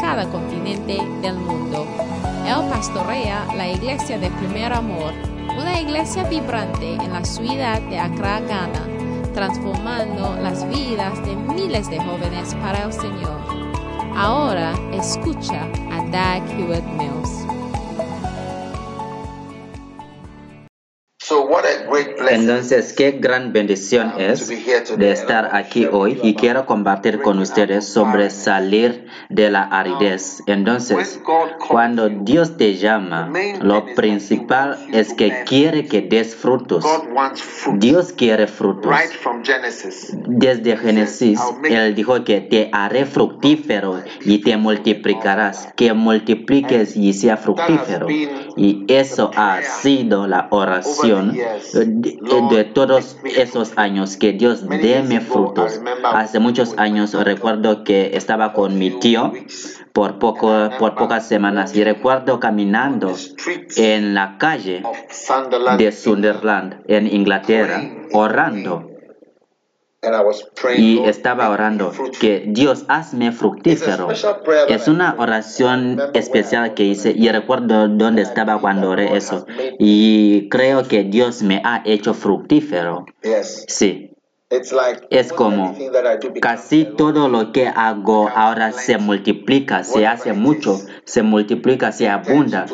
cada continente del mundo. Él pastorea la iglesia de Primer Amor, una iglesia vibrante en la ciudad de Accra, Ghana, transformando las vidas de miles de jóvenes para el Señor. Ahora escucha a Dag Hewitt Mills. Entonces, qué gran bendición es de estar aquí hoy y quiero compartir con ustedes sobre salir de la aridez. Entonces, cuando Dios te llama, lo principal es que quiere que des frutos. Dios quiere frutos. Desde Génesis, Él dijo que te haré fructífero y te multiplicarás, que multipliques y sea fructífero. Y eso ha sido la oración de, de todos esos años, que Dios déme frutos. Hace muchos años recuerdo que estaba con mi tío por, poco, por pocas semanas y recuerdo caminando en la calle de Sunderland, en Inglaterra, orando. Y estaba orando que Dios hazme fructífero. Es una oración especial que hice y recuerdo dónde estaba cuando oré eso. Y creo que Dios me ha hecho fructífero. Sí. Es como casi todo lo que hago ahora se multiplica, se hace mucho, se multiplica, se abunda.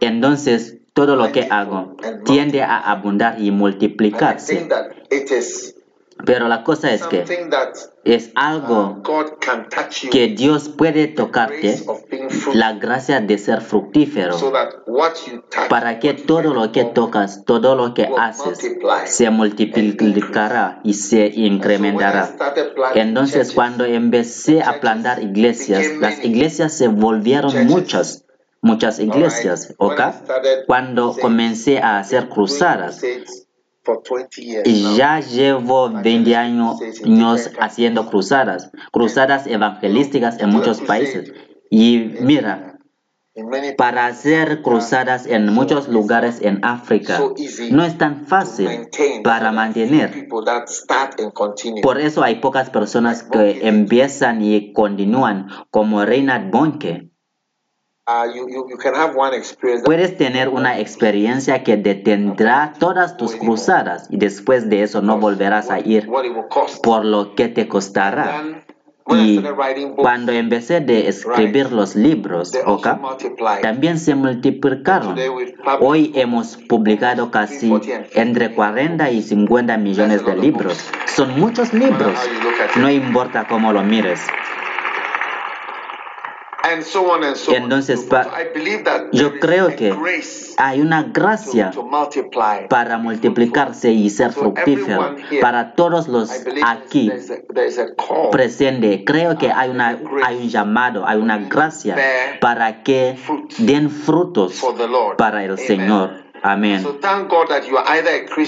Entonces, todo lo que hago tiende a abundar y multiplicarse. Pero la cosa es que es algo que Dios puede tocarte, la gracia de ser fructífero, para que todo lo que tocas, todo lo que haces, se multiplicará y se incrementará. Entonces, cuando empecé a plantar iglesias, las iglesias se volvieron muchas muchas iglesias, ¿ok? Cuando comencé a hacer cruzadas, ya llevo 20 años haciendo cruzadas, cruzadas evangelísticas en muchos países. Y mira, para hacer cruzadas en muchos lugares en África no es tan fácil para mantener. Por eso hay pocas personas que empiezan y continúan como Reinhard Bonke. Puedes tener una experiencia que detendrá todas tus cruzadas y después de eso no volverás a ir por lo que te costará. Y cuando empecé de escribir los libros, también se multiplicaron. Hoy hemos publicado casi entre 40 y 50 millones de libros. Son muchos libros. No importa cómo lo mires. Entonces, yo creo que hay una gracia para multiplicarse y ser fructífero. Para todos los aquí presentes, creo que hay, una, hay un llamado, hay una gracia para que den frutos para el Señor. Amén.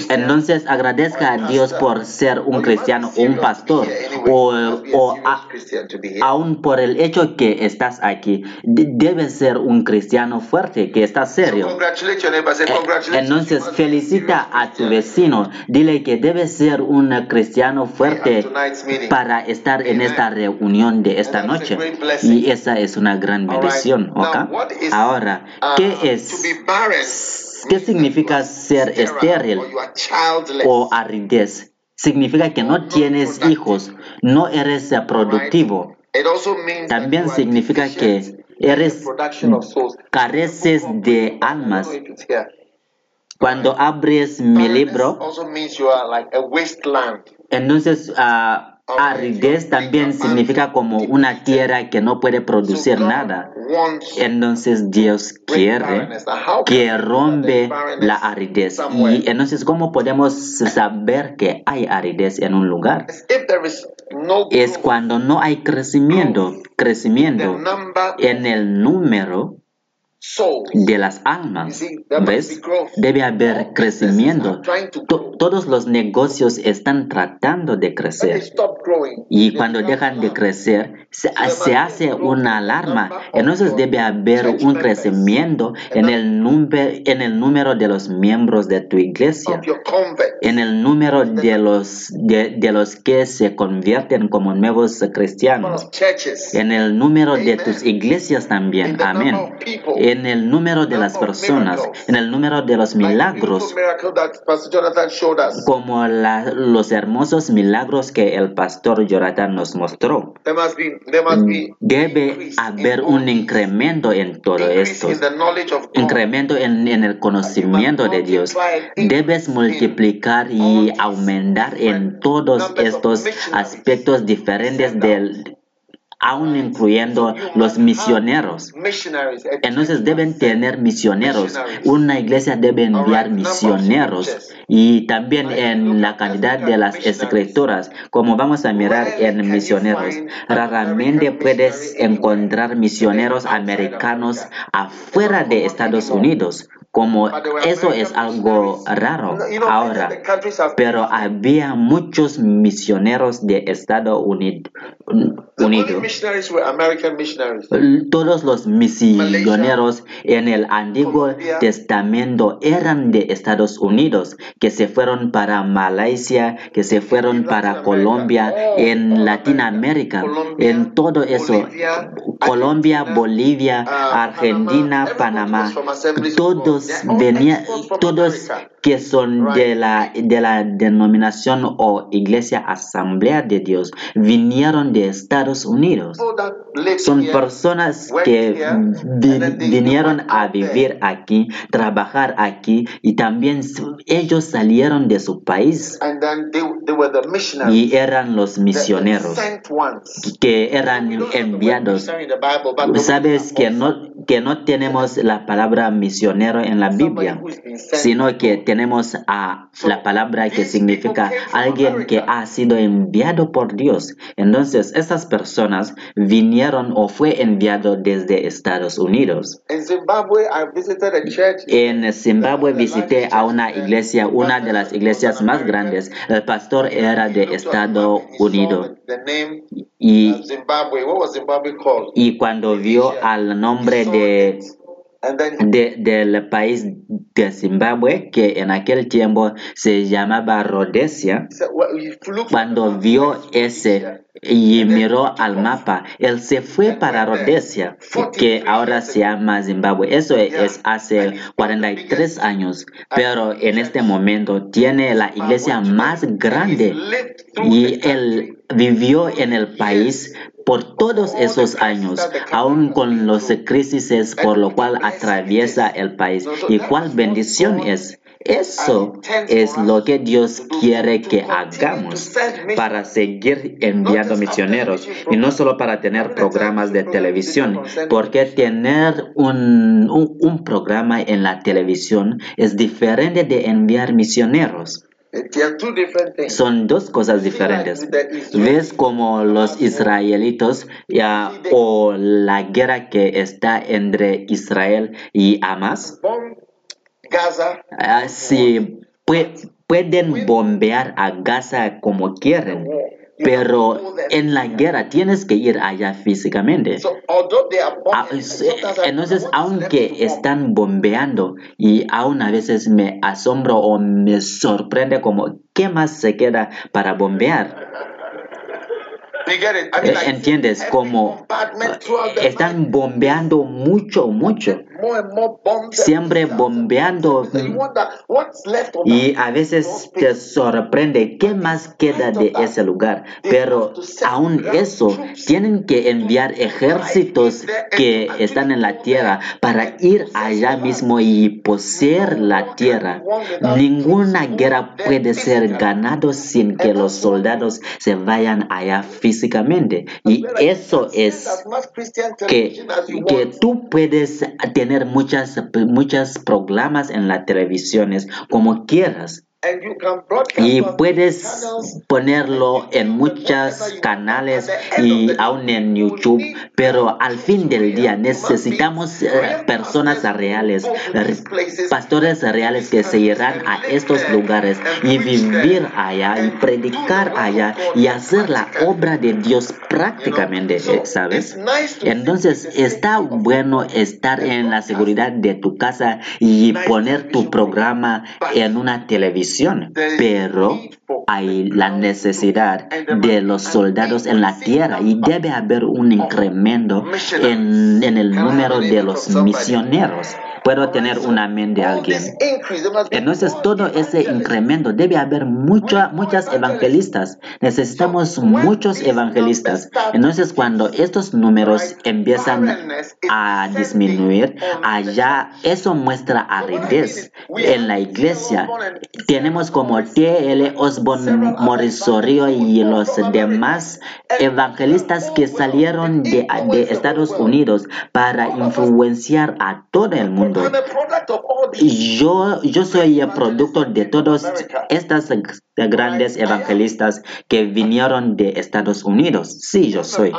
Entonces agradezca a Dios por ser un cristiano o un pastor o, o a, aún por el hecho que estás aquí. Debes ser un cristiano fuerte, que está serio. Entonces felicita a tu vecino. Dile que debes ser un cristiano fuerte para estar en esta reunión de esta noche. Y esa es una gran bendición. ¿okay? Ahora, ¿qué es? ¿Qué significa ser estéril o aridez? Significa que no tienes hijos, no eres productivo. También significa que eres careces de almas. Cuando abres mi libro, entonces aridez también significa como una tierra que no puede producir nada. Entonces Dios quiere que rompe la aridez. Y entonces, ¿cómo podemos saber que hay aridez en un lugar? Es cuando no hay crecimiento, crecimiento en el número de las almas. ¿Ves? Debe haber crecimiento. todos los negocios están tratando de crecer. Y cuando dejan de crecer, se, hace una alarma. Entonces debe haber un crecimiento en el, en el número de los miembros de tu iglesia, en el número de los, de, de los que se convierten como nuevos cristianos, en el número de tus iglesias también. Amén en el número de las personas, en el número de los milagros, como los hermosos milagros que el pastor Jonathan nos mostró. Debe haber un incremento en todo esto, incremento en, en el conocimiento de Dios. Debes multiplicar y aumentar en todos estos aspectos diferentes del aún incluyendo los misioneros. Entonces deben tener misioneros. Una iglesia debe enviar misioneros. Y también en la cantidad de las escrituras, como vamos a mirar en misioneros, raramente puedes encontrar misioneros americanos afuera de Estados Unidos como eso es algo raro ahora, pero había muchos misioneros de Estados Unidos. Todos los misioneros en el Antiguo Testamento eran de Estados Unidos, que se fueron para Malasia, que se fueron para Colombia, en Latinoamérica, en todo eso, Colombia, Bolivia, ah, Argentina, Panamá, todos venía, todos que son de la, de la denominación o iglesia asamblea de Dios. Vinieron de Estados Unidos. Son personas que vinieron a vivir aquí, trabajar aquí y también ellos salieron de su país. Y eran los misioneros que eran enviados. Sabes que no, que no tenemos la palabra misionero en la Biblia, sino que tenemos a la palabra que significa alguien que ha sido enviado por Dios. Entonces, esas personas vinieron o fue enviado desde Estados Unidos. En Zimbabue visité a una iglesia, una de las iglesias más grandes. El pastor era de Estados Unidos. Y, y cuando vio al nombre de de, del país de Zimbabue, que en aquel tiempo se llamaba Rhodesia, cuando vio ese y miró al mapa, él se fue para Rhodesia, que ahora se llama Zimbabue. Eso es hace 43 años, pero en este momento tiene la iglesia más grande y él vivió en el país por todos esos años, aún con los crisis por lo cual atraviesa el país. ¿Y cuál bendición es? Eso es lo que Dios quiere que hagamos para seguir enviando misioneros y no solo para tener programas de televisión, porque tener un, un programa en la televisión es diferente de enviar misioneros. Son dos cosas diferentes. ¿Ves como los israelitos ya, o la guerra que está entre Israel y Hamas? Ah, pueden bombear a Gaza como quieren pero en la guerra tienes que ir allá físicamente. Ah, entonces, aunque están bombeando y aún a veces me asombro o me sorprende como, ¿qué más se queda para bombear? Eh, ¿Entiendes? Como están bombeando mucho, mucho. Siempre bombeando y a veces te sorprende qué más queda de ese lugar. Pero aún eso, tienen que enviar ejércitos que están en la tierra para ir allá mismo y poseer la tierra. Ninguna guerra puede ser ganada sin que los soldados se vayan allá físicamente. Y eso es que, que tú puedes tener muchas, muchas programas en las televisiones como quieras y puedes ponerlo en muchos canales y aún en YouTube, pero al fin del día necesitamos eh, personas reales, pastores reales que se irán a estos lugares y vivir allá y predicar allá y hacer la obra de Dios prácticamente, ¿sabes? Entonces está bueno estar en la seguridad de tu casa y poner tu programa en una televisión pero hay la necesidad de los soldados en la tierra y debe haber un incremento en, en el número de los misioneros puedo tener una mente de alguien. Entonces, todo ese incremento debe haber mucha, muchas evangelistas. Necesitamos muchos evangelistas. Entonces, cuando estos números empiezan a disminuir, allá eso muestra aridez. En la iglesia tenemos como T.L. Osborne Morisorio y los demás evangelistas que salieron de, de Estados Unidos para influenciar a todo el mundo yo, yo soy el producto de todos estas grandes evangelistas que vinieron de Estados Unidos. Sí, yo soy.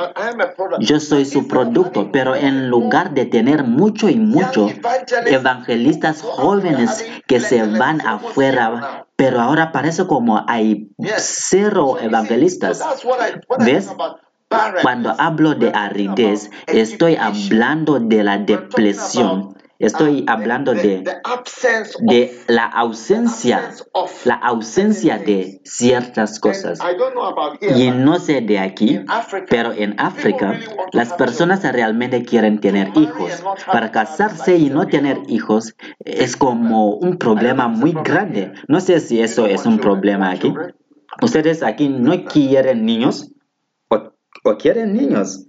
Yo soy su producto, pero en lugar de tener mucho y mucho evangelistas jóvenes que se van afuera, pero ahora parece como hay cero evangelistas. ¿Ves? Cuando hablo de aridez, estoy hablando de la depresión Estoy ah, hablando de, de la ausencia, la ausencia de ciertas cosas. Y no sé de aquí, pero en África las personas realmente quieren tener hijos. Para casarse y no tener hijos es como un problema muy grande. No sé si eso es un problema aquí. ¿Ustedes aquí no quieren niños? ¿O, o quieren niños?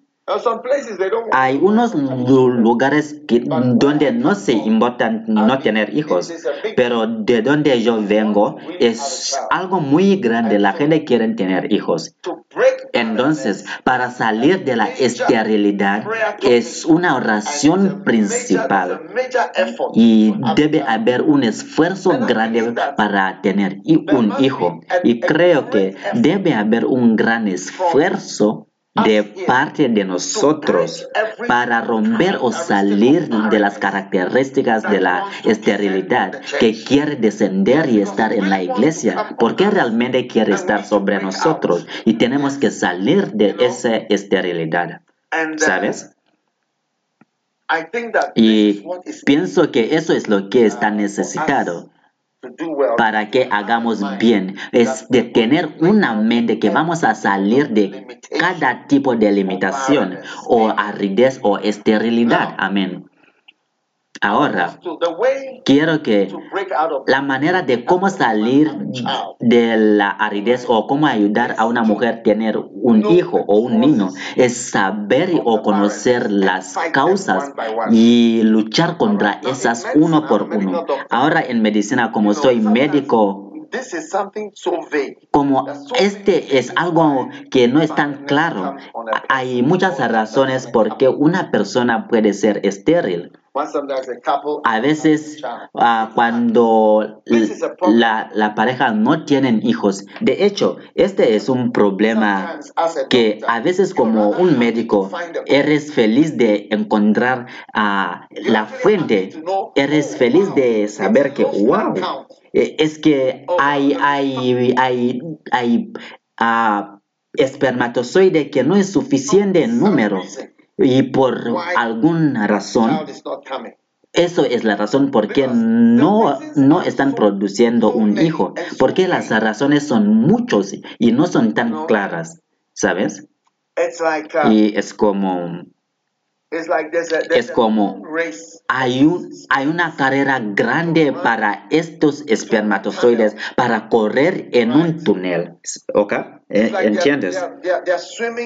Hay unos lugares que, donde no se importa no tener hijos, pero de donde yo vengo es algo muy grande. La gente quiere tener hijos. Entonces, para salir de la esterilidad es una oración principal y debe haber un esfuerzo grande para tener un hijo. Y creo que debe haber un gran esfuerzo de parte de nosotros para romper o salir de las características de la esterilidad que quiere descender y estar en la iglesia, porque realmente quiere estar sobre nosotros y tenemos que salir de esa esterilidad. ¿Sabes? Y pienso que eso es lo que está necesitado para que hagamos bien es de tener una mente que vamos a salir de cada tipo de limitación o aridez o esterilidad. Amén. Ahora, quiero que la manera de cómo salir de la aridez o cómo ayudar a una mujer a tener un hijo o un niño es saber o conocer las causas y luchar contra esas uno por uno. Ahora en medicina, como soy médico, como este es algo que no es tan claro, hay muchas razones por qué una persona puede ser estéril. A veces uh, cuando la, la, pareja no tienen hijos, de hecho, este es un problema que a veces como un médico eres feliz de encontrar uh, la fuente, eres feliz de saber que, wow, e, es que hay, hay, hay, hay uh, espermatozoide que no es suficiente en número y por alguna razón, eso es la razón por qué no, no están produciendo un hijo, porque las razones son muchos y no son tan claras, ¿sabes? Uh, y es como es como hay, un, hay una carrera grande para estos espermatozoides para correr en un túnel. ¿Ok? Eh, ¿Entiendes?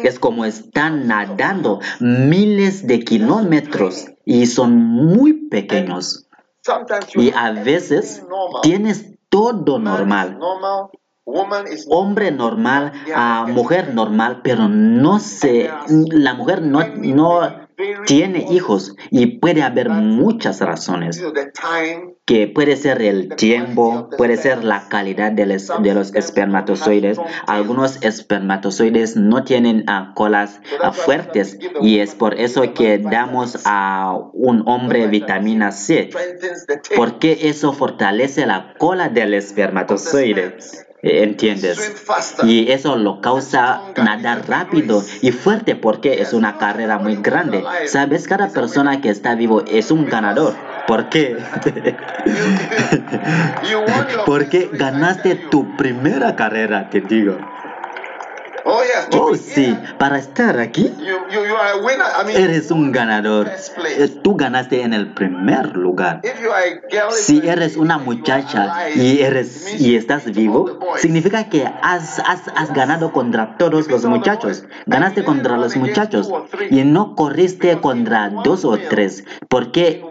Es como están nadando miles de kilómetros y son muy pequeños. Y a veces tienes todo normal. Hombre normal, a mujer normal, pero no se, la mujer no, no tiene hijos y puede haber muchas razones que puede ser el tiempo, puede ser la calidad de los, de los espermatozoides. Algunos espermatozoides no tienen uh, colas uh, fuertes y es por eso que damos a un hombre vitamina C, porque eso fortalece la cola del espermatozoide. ¿Entiendes? Y eso lo causa nadar rápido y fuerte porque es una carrera muy grande. ¿Sabes? Cada persona que está vivo es un ganador. ¿Por qué? Porque ganaste tu primera carrera, te digo. Oh, oh sí, para estar aquí, eres un ganador. Eh, tú ganaste en el primer lugar. Si eres una muchacha y, eres, y estás vivo, significa que has, has, ganado contra todos los muchachos. Ganaste contra los muchachos y no corriste contra dos o tres. Porque,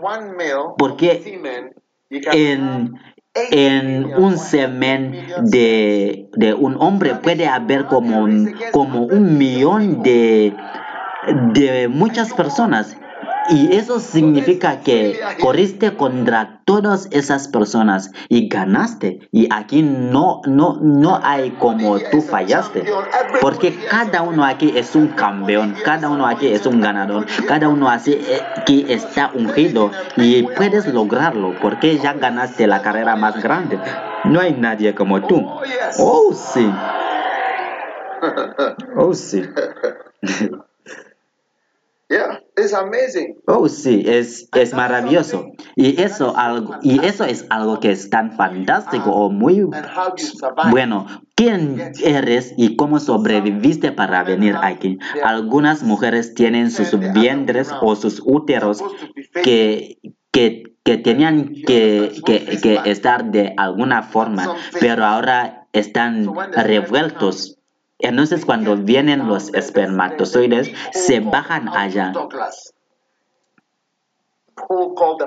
porque en, en un semen de, de, un hombre. Puede haber como, como un millón de, de muchas personas y eso significa que corriste contra todas esas personas y ganaste. Y aquí no, no, no hay como tú fallaste. Porque cada uno aquí es un campeón, cada uno aquí es un ganador, cada uno aquí está ungido y puedes lograrlo porque ya ganaste la carrera más grande. No hay nadie como tú. Oh, sí. Oh, sí. Oh, sí, es, es maravilloso. Y eso, algo, y eso es algo que es tan fantástico o muy bueno. ¿Quién eres y cómo sobreviviste para venir aquí? Algunas mujeres tienen sus vientres o sus úteros que, que, que tenían que, que, que estar de alguna forma, pero ahora están revueltos entonces cuando vienen los espermatozoides, se bajan allá.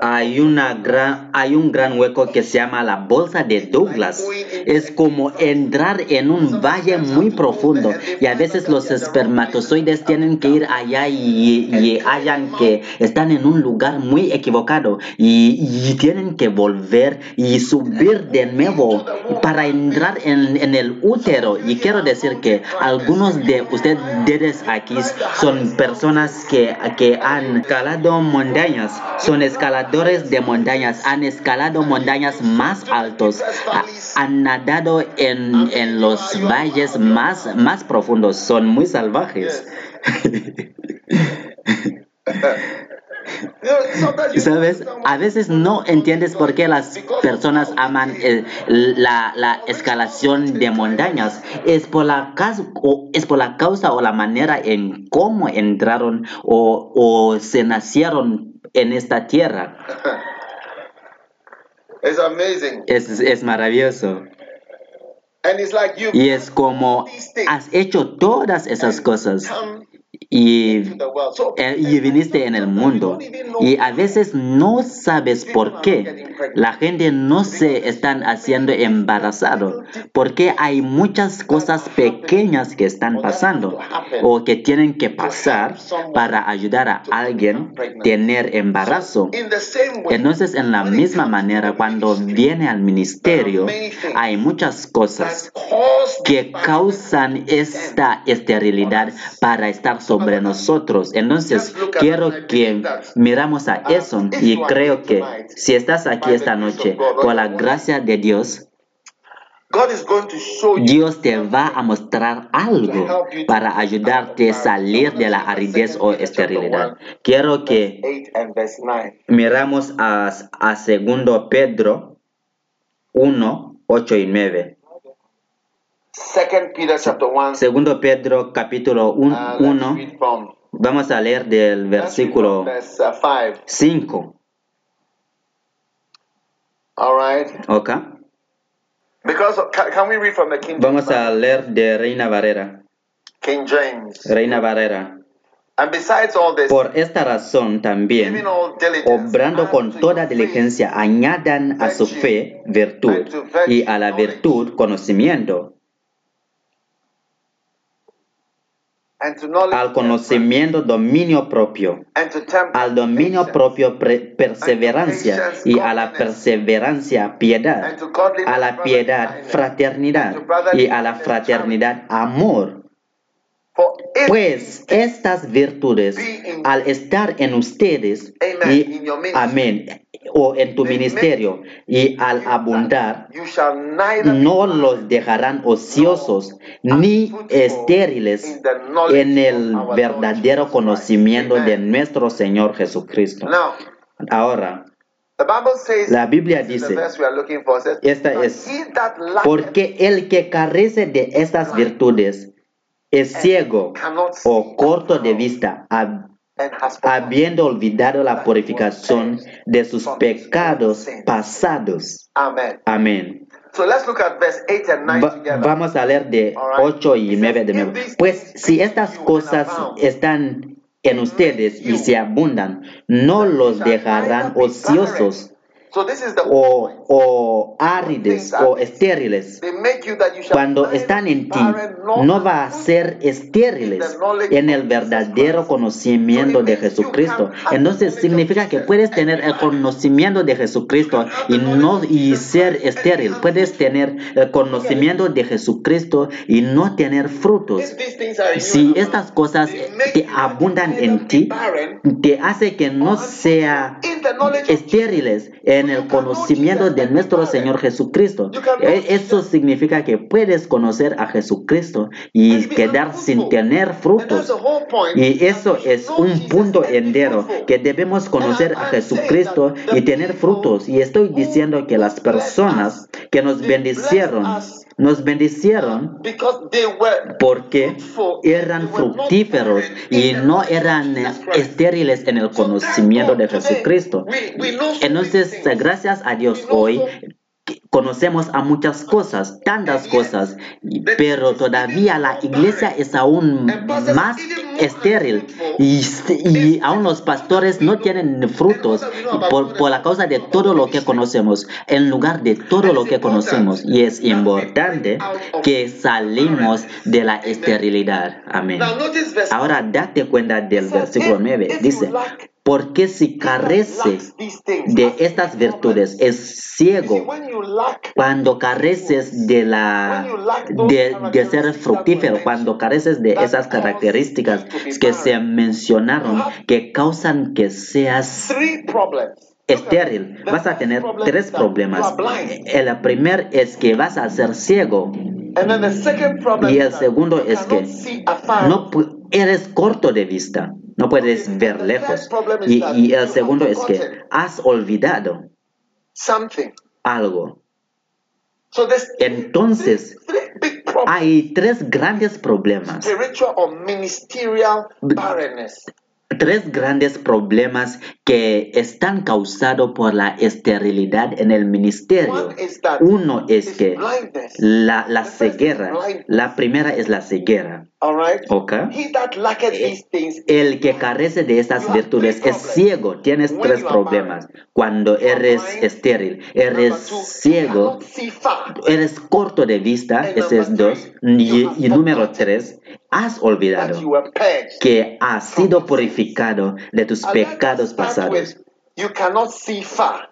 Hay, una gran, hay un gran hueco que se llama la bolsa de Douglas. Es como entrar en un valle muy profundo. y a veces los espermatozoides tienen que ir allá y, hayan que están en un lugar muy equivocado. Y, tienen que volver y subir de nuevo para entrar en, el útero. Y quiero decir que algunos de ustedes aquí son personas que, que han escalado montañas son escaladores de montañas, han escalado montañas más altos, han nadado en, en los valles más, más profundos, son muy salvajes. ¿Sabes? A veces no entiendes por qué las personas aman eh, la, la, escalación de montañas. Es por, la o, es por la causa o la manera en cómo entraron o, o se nacieron en esta tierra. Es, es maravilloso. y es como has hecho todas esas cosas y, eh, y viniste en el mundo. Y a veces no sabes por qué. La gente no se están haciendo embarazado. Porque hay muchas cosas pequeñas que están pasando o que tienen que pasar para ayudar a alguien a tener embarazo. Entonces, en la misma manera, cuando viene al ministerio, hay muchas cosas que causan esta esterilidad para estar sobre nosotros. Entonces, quiero que miramos a eso y creo que si estás aquí esta noche, por la gracia de Dios, Dios te va a mostrar algo para ayudarte a salir de la aridez o esterilidad. Quiero que miramos a, a segundo Pedro 1, 8 y 9. Segundo Pedro capítulo 1, Vamos a leer del versículo 5. Uh, All right. Okay. Because can, we read from the King Vamos a leer de Reina Valera. King James. Reina Valera. And besides all this, Por esta razón también, obrando con toda diligencia, añadan a su fe virtud y a la virtud conocimiento al conocimiento dominio propio, al dominio propio perseverancia. y a la perseverancia piedad, a la piedad fraternidad. Y a la fraternidad amor. Pues estas virtudes, al estar en ustedes, y, amén, o en tu ministerio, y al abundar, no los dejarán ociosos ni estériles en el verdadero conocimiento de nuestro Señor Jesucristo. Ahora, la Biblia dice, esta es, porque el que carece de estas virtudes es ciego o corto de vista, habiendo olvidado la purificación de sus pecados pasados. Amén. vamos a leer de 8 y 9 de nuevo. Pues si estas cosas están en ustedes y se abundan, no los dejarán ociosos o, o árides o estériles. Cuando están en ti, no va a ser estériles en el verdadero conocimiento de Jesucristo. Entonces significa que puedes tener el conocimiento de Jesucristo y no y ser estéril. Puedes tener el conocimiento de Jesucristo y no tener frutos. Si estas cosas te abundan en ti, te hace que no sea estériles en el conocimiento de nuestro Señor Jesucristo. E, eso significa que puedes conocer a Jesucristo y quedar sin tener frutos. Y eso es un punto entero, que debemos conocer a Jesucristo y tener frutos. Y estoy diciendo que las personas que nos bendicieron, nos bendicieron porque eran fructíferos y no eran estériles en el conocimiento de Jesucristo. Entonces, gracias a Dios hoy conocemos a muchas cosas, tantas cosas, pero todavía la iglesia es aún más estéril y, aún los pastores no tienen frutos por, por, la causa de todo lo que conocemos, en lugar de todo lo que conocemos. Y es importante que salimos de la esterilidad. Amén. Ahora date cuenta del versículo 9. Dice, porque si carece de estas virtudes, es ciego. Cuando careces de, la, de, ser fructífero, cuando careces de esas características que se mencionaron que causan que seas estéril, vas a tener tres problemas. El primer es que vas a ser ciego. Y el segundo es que no eres corto de vista. No puedes ver lejos. Y, el segundo es que has olvidado algo. Entonces, hay tres grandes problemas tres grandes problemas que están causados por la esterilidad en el ministerio. Uno es que la, la ceguera, la primera es la ceguera. Okay. El que carece de estas virtudes es ciego. Tienes tres problemas. Cuando eres estéril, eres ciego, eres corto de vista, ese es dos. Y, y número tres, has olvidado que has sido purificado de tus pecados pasados.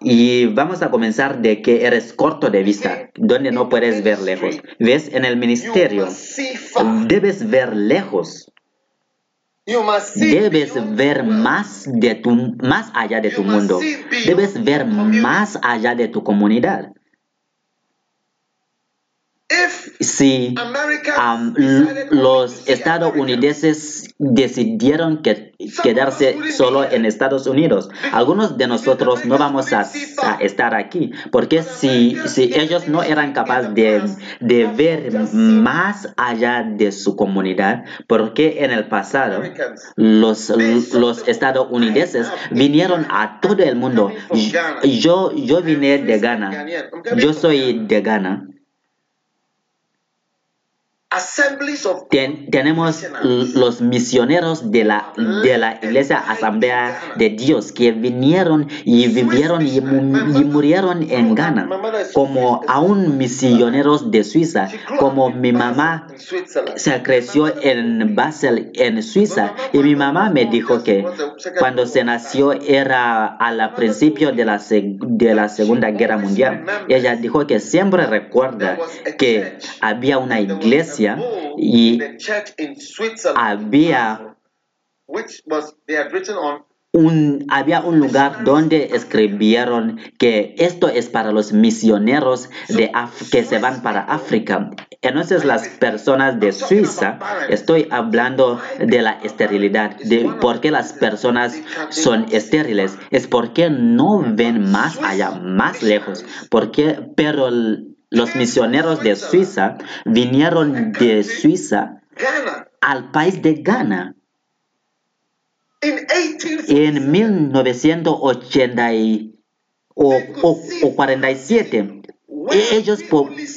Y vamos a comenzar de que eres corto de vista, donde no puedes ver lejos. ¿Ves? En el ministerio debes ver lejos. Debes ver más, de tu, más allá de tu mundo. Debes ver más allá de tu comunidad. Si um, los estadounidenses decidieron que, quedarse solo en Estados Unidos, algunos de nosotros no vamos a, a estar aquí, porque si, si ellos no eran capaces de, de ver más allá de su comunidad, porque en el pasado los, los estadounidenses vinieron a todo el mundo. Yo, yo vine de Ghana, yo soy de Ghana tenemos los misioneros de la, de la Iglesia Asamblea de Dios que vinieron y vivieron y, murieron en Ghana, como aún misioneros de Suiza, como mi mamá se creció en Basel, en Suiza, y mi mamá me dijo que cuando se nació era al principio de la, de la Segunda Guerra Mundial. Ella dijo que siempre recuerda que había una iglesia y había un, había un lugar donde escribieron que esto es para los misioneros de que se van para África. Entonces las personas de Suiza, estoy hablando de la esterilidad, de por qué las personas son estériles, es porque no ven más allá, más lejos, porque, pero los misioneros de Suiza vinieron de Suiza al país de Ghana. En 1947 ellos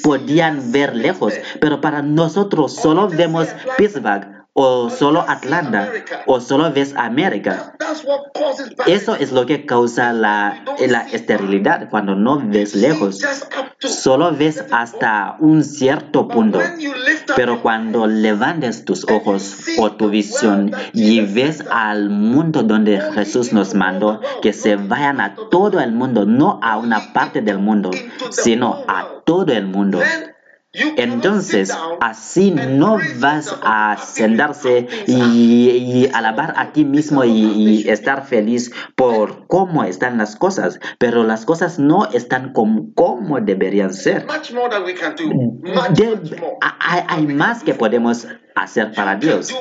podían ver lejos, pero para nosotros solo vemos Pittsburgh o solo Atlanta o solo ves América. Eso es lo que causa la, la esterilidad cuando no ves lejos. Solo ves hasta un cierto punto. Pero cuando levantes tus ojos o tu visión y ves al mundo donde Jesús nos mandó, que se vayan a todo el mundo, no a una parte del mundo, sino a todo el mundo. Entonces, así no vas a sentarse y, alabar a ti mismo y, estar feliz por cómo están las cosas, pero las cosas no están como, como deberían ser. hay más que podemos hacer para Dios.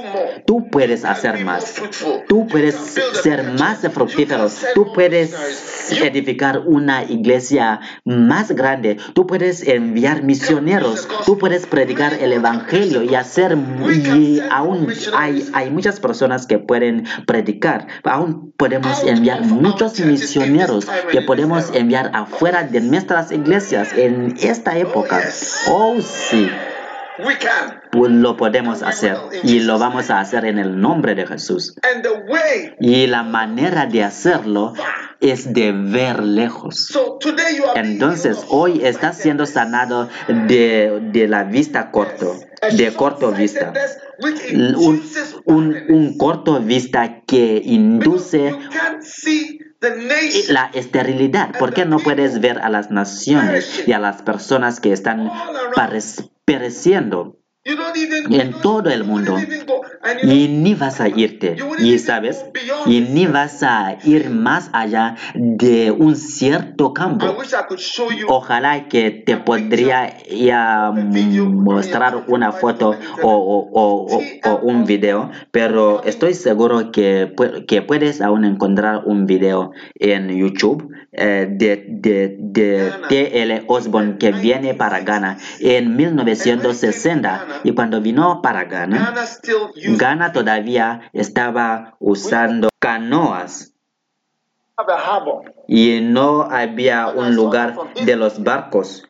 Tú puedes hacer más. Tú puedes ser más fructífero. Tú puedes edificar una iglesia más grande. Tú puedes enviar misioneros. Tú puedes predicar el evangelio y hacer y aún hay, hay muchas personas que pueden predicar. Aún podemos enviar muchos misioneros que podemos enviar afuera de nuestras iglesias en esta época. Oh, sí. Pues lo podemos hacer y lo vamos a hacer en el nombre de Jesús. Y la manera de hacerlo es de ver lejos. Entonces, hoy estás siendo sanado de, de la vista corto, de corto vista. Un, un, un corto vista que induce la esterilidad. ¿Por qué no puedes ver a las naciones y a las personas que están pereciendo? En todo el mundo. Y ni vas a irte. Y sabes y ni vas a ir más allá de un cierto campo. Ojalá que te podría ya mostrar una foto o, un video pero estoy seguro que, que puedes aún encontrar un video en YouTube eh, de, de, de T.L. Osborne que viene para Ghana en 1960 y cuando vino para Ghana, Ghana todavía estaba usando canoas. Y no había un lugar de los barcos.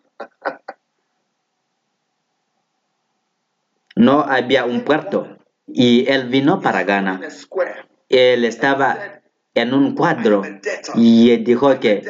No había un puerto. Y él vino para Ghana. Él estaba en un cuadro. Y dijo que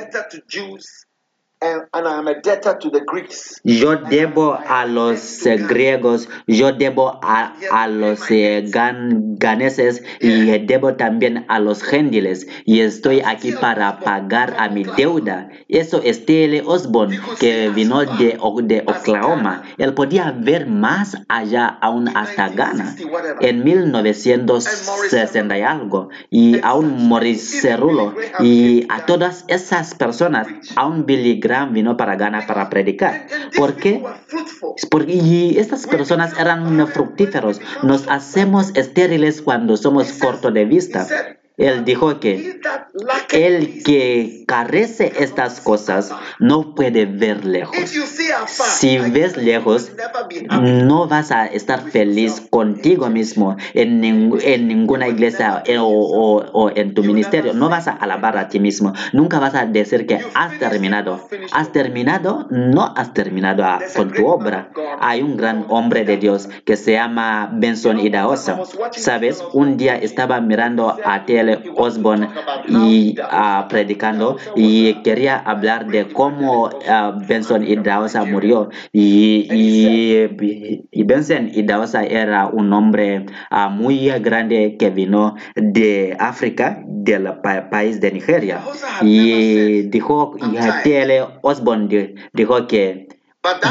yo debo a los griegos, yo debo a, a los eh, ganeses y debo también a los gentiles y estoy aquí para pagar a mi deuda. Eso es T.L. Osborne que vino de, de Oklahoma. Él podía ver más allá aún hasta Ghana en 1960 y algo. Y aún Maurice Cerullo y a todas esas personas, aún Billy Graham Vino para Ghana para predicar. ¿Por qué? Porque y estas personas eran fructíferos. Nos hacemos estériles cuando somos cortos de vista. Él dijo que el que carece estas cosas no puede ver lejos. Si ves lejos, no vas a estar feliz contigo mismo en, ninguna iglesia eh, o, en tu ministerio. No vas a alabar a ti mismo. Nunca vas a decir que has terminado. ¿Has terminado? No has terminado con tu obra. Hay un gran hombre de Dios que se llama Benson Idaosa. ¿Sabes? Un día estaba mirando a ti Osborne y uh, predicando. Y quería hablar de cómo uh, Benson Idahosa murió. Y, y, y, Benson Idahosa era un hombre uh, muy grande que vino de África del pa país de Nigeria. Y dijo y Osborne dijo que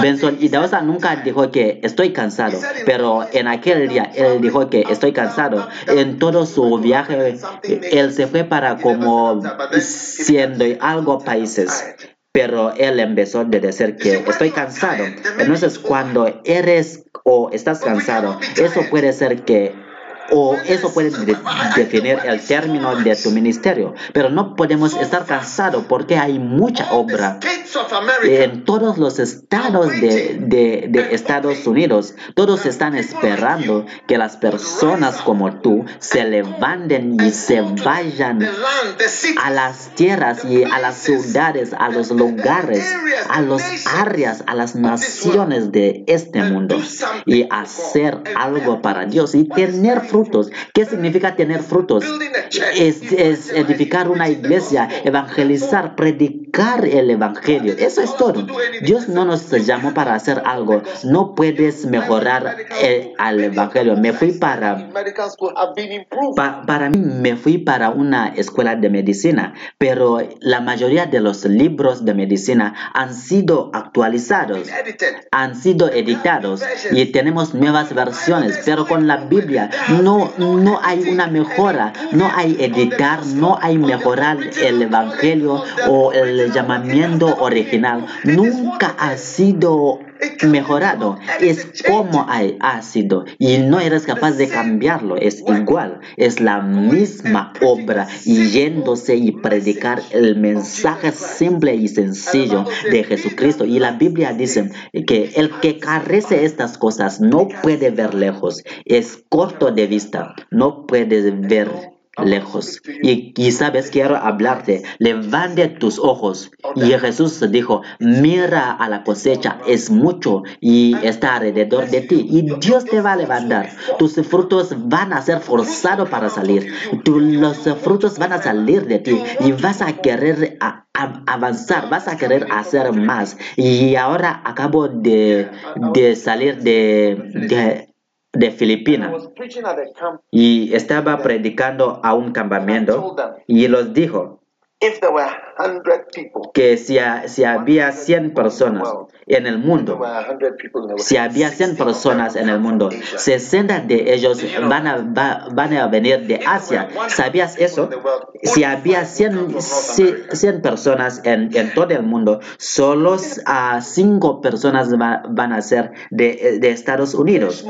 Benson Idahosa nunca dijo que estoy cansado, pero en aquel día él dijo que estoy cansado. En todo su viaje, él se fue para como siendo algo países. Pero él empezó a decir que estoy cansado. Entonces, cuando eres o estás cansado, eso puede ser que o eso puede definir el término de tu ministerio. Pero no podemos estar cansados porque hay mucha obra en todos los estados de, de, Estados Unidos. Todos están esperando que las personas como tú se levanten y se vayan a las tierras y a las ciudades, a los lugares, a las áreas, a las naciones de este mundo y hacer algo para Dios y tener ¿Qué significa tener frutos? Es, edificar una iglesia, evangelizar, predicar el evangelio. Eso es todo. Dios no nos llamó para hacer algo. No puedes mejorar el, evangelio. Me fui para, para mí, me fui para una escuela de medicina, pero la mayoría de los libros de medicina han sido actualizados, han sido editados y tenemos nuevas versiones, pero con la Biblia no, no hay una mejora, no hay editar, no hay mejorar el evangelio o el llamamiento original. Nunca ha sido mejorado. Es como ha sido y no eres capaz de cambiarlo. Es igual, es la misma obra yéndose y predicar el mensaje simple y sencillo de Jesucristo. Y la Biblia dice que el que carece estas cosas no puede ver lejos, es corto de vista, no puede ver lejos. Y, y, sabes, quiero hablarte, levante tus ojos. Y Jesús dijo, mira a la cosecha, es mucho y está alrededor de ti. Y Dios te va a levantar. Tus frutos van a ser forzados para salir. los frutos van a salir de ti y vas a querer avanzar, vas a querer hacer más. Y ahora acabo de, de salir de de Filipinas y estaba predicando a un campamento y los dijo que si, si, había 100 personas en el mundo, si había 100 personas en el mundo, 60 de ellos van a, van a venir de Asia. ¿Sabías eso? Si había 100, 100 personas en, en, todo el mundo, solo a 5 personas van a ser de, de Estados Unidos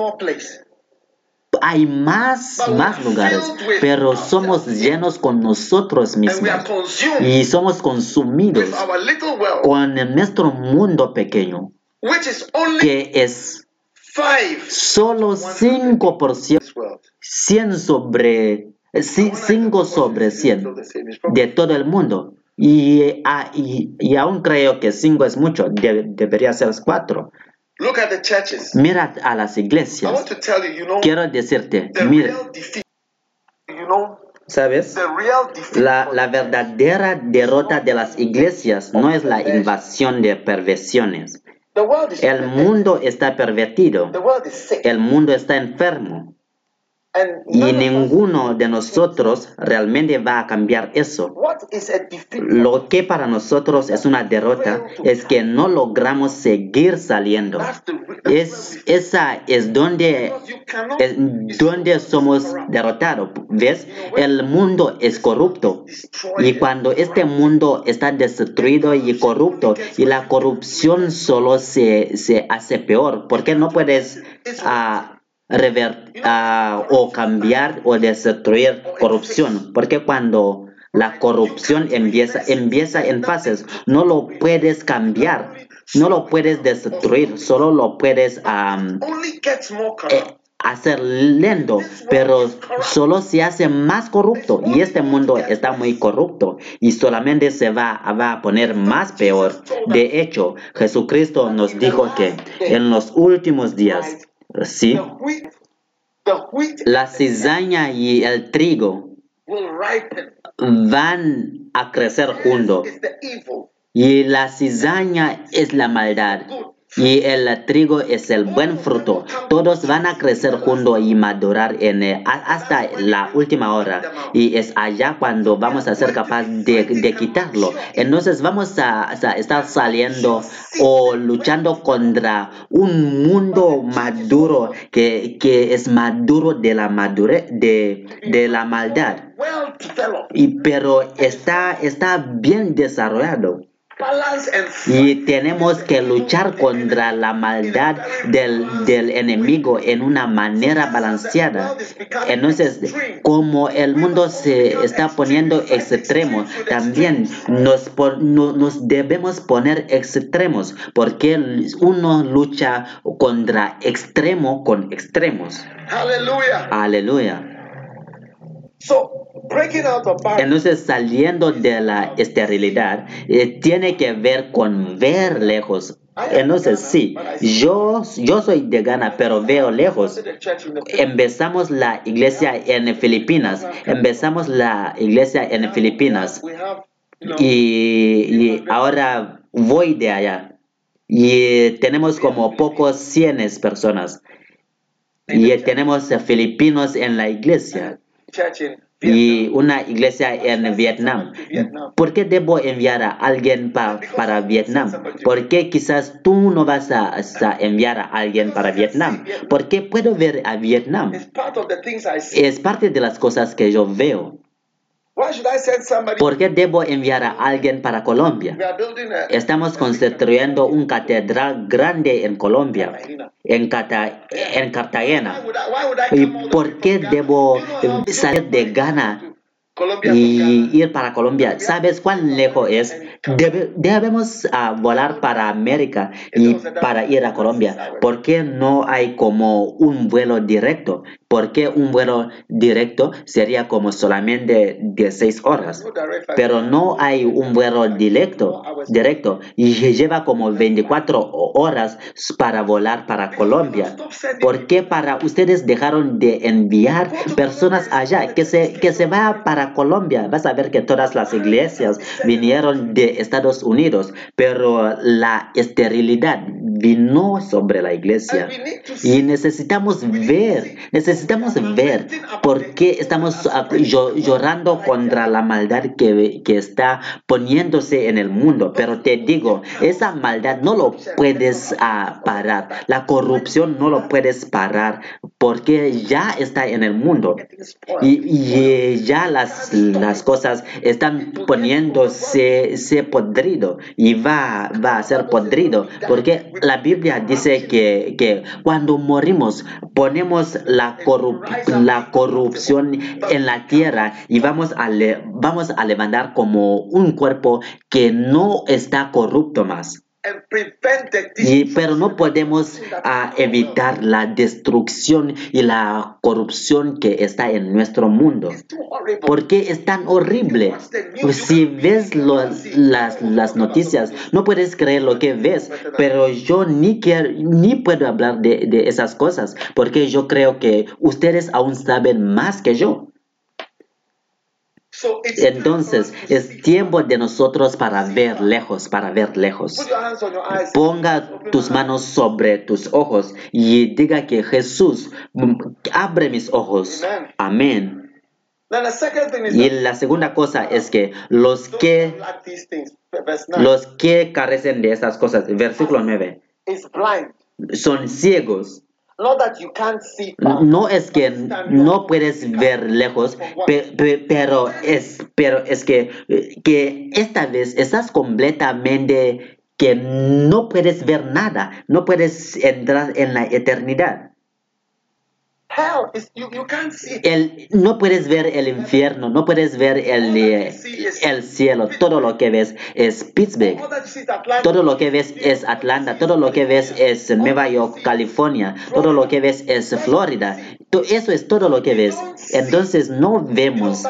hay más, más lugares, pero somos llenos con nosotros mismos y somos consumidos con nuestro mundo pequeño, que es solo 5%, 100 sobre 5 sobre 100 de todo el mundo. Y, ah, y, aún creo que 5 es mucho, debería ser 4. Mira a las iglesias. Quiero decirte, mira, ¿sabes? La, la, verdadera derrota de las iglesias no es la invasión de perversiones. El mundo está pervertido. El mundo está enfermo. Y ninguno de nosotros realmente va a cambiar eso. Lo que para nosotros es una derrota es que no logramos seguir saliendo. Es, esa es donde, es donde somos derrotados. ¿Ves? El mundo es corrupto. Y cuando este mundo está destruido y corrupto, y la corrupción solo se, se hace peor, porque no puedes uh, rever, uh, o cambiar o destruir corrupción? Porque cuando la corrupción empieza, empieza en fases, no lo puedes cambiar no lo puedes destruir, solo lo puedes eh, hacer lento, pero solo se hace más corrupto y este mundo está muy corrupto y solamente se va, va a poner más peor. De hecho, Jesucristo nos dijo que en los últimos días, sí, la cizaña y el trigo van a crecer juntos. y la cizaña es la maldad y el trigo es el buen fruto. Todos van a crecer juntos y madurar en, hasta la última hora. Y es allá cuando vamos a ser capaces de, quitarlo. Entonces vamos a, estar saliendo o luchando contra un mundo maduro que, es maduro de la madurez, de, de la maldad. Y, pero está, está bien desarrollado. Y tenemos que luchar contra la maldad del, del, enemigo en una manera balanceada. Entonces, como el mundo se está poniendo extremo, también nos, nos debemos poner extremos, porque uno lucha contra extremo con extremos. Aleluya. Aleluya. Entonces, saliendo de la esterilidad, eh, tiene que ver con ver lejos. Entonces, sí, yo, yo soy de Ghana, pero veo lejos. Empezamos la iglesia en Filipinas. Empezamos la iglesia en Filipinas. Y, ahora voy de allá. Y tenemos como pocos cienes personas. Y tenemos filipinos en la iglesia y una iglesia en Vietnam. ¿Por qué debo enviar a alguien para Vietnam? ¿Por qué quizás tú no vas a, enviar a alguien para Vietnam? ¿Por qué puedo ver a Vietnam? Es parte de las cosas que yo veo. ¿Por qué debo enviar a alguien para Colombia? Estamos construyendo un catedral grande en Colombia, en, en Cartagena. ¿Y por qué debo salir de Ghana y ir para Colombia. ¿Sabes cuán lejos es? Debemos uh, volar para América y para ir a Colombia. ¿Por qué no hay como un vuelo directo? Porque un vuelo directo sería como solamente 16 horas. Pero no hay un vuelo directo, directo. Y lleva como 24 horas para volar para Colombia. ¿Por qué para ustedes dejaron de enviar personas allá que se, que se va para Colombia, vas a ver que todas las iglesias vinieron de Estados Unidos, pero la esterilidad vino sobre la iglesia. Y necesitamos ver, necesitamos ver por qué estamos llorando contra la maldad que, que está poniéndose en el mundo. Pero te digo, esa maldad no lo puedes uh, parar. La corrupción no lo puedes parar porque ya está en el mundo. Y, y ya las cosas están poniéndose se podrido y va, va a ser podrido porque la Biblia dice que, que cuando morimos ponemos la, la corrupción en la tierra y vamos a, vamos a levantar como un cuerpo que no está corrupto más. Y, pero no podemos uh, evitar la destrucción y la corrupción que está en nuestro mundo. Porque es tan horrible. Si ves las, las noticias, no puedes creer lo que ves. Pero yo ni, quiero, ni puedo hablar de, de esas cosas. Porque yo creo que ustedes aún saben más que yo. Entonces es tiempo de nosotros para ver lejos, para ver lejos. Ponga tus manos sobre tus ojos y diga que Jesús mm, abre mis ojos. Amén. Y la segunda cosa es que los que los que carecen de esas cosas, versículo 9, son ciegos. No es que no puedes ver lejos, pe- pe- pero es, pero es que, que esta vez estás completamente que no puedes ver nada, no puedes entrar en la eternidad. Hell is you, you can't see it. El, no puedes ver el infierno, no puedes ver el, eh, el cielo. Todo lo que ves es Pittsburgh. Todo lo que ves es Atlanta, todo lo que ves es Nueva York, California, todo lo que ves es Florida. Eso es todo lo que ves. Entonces no vemos.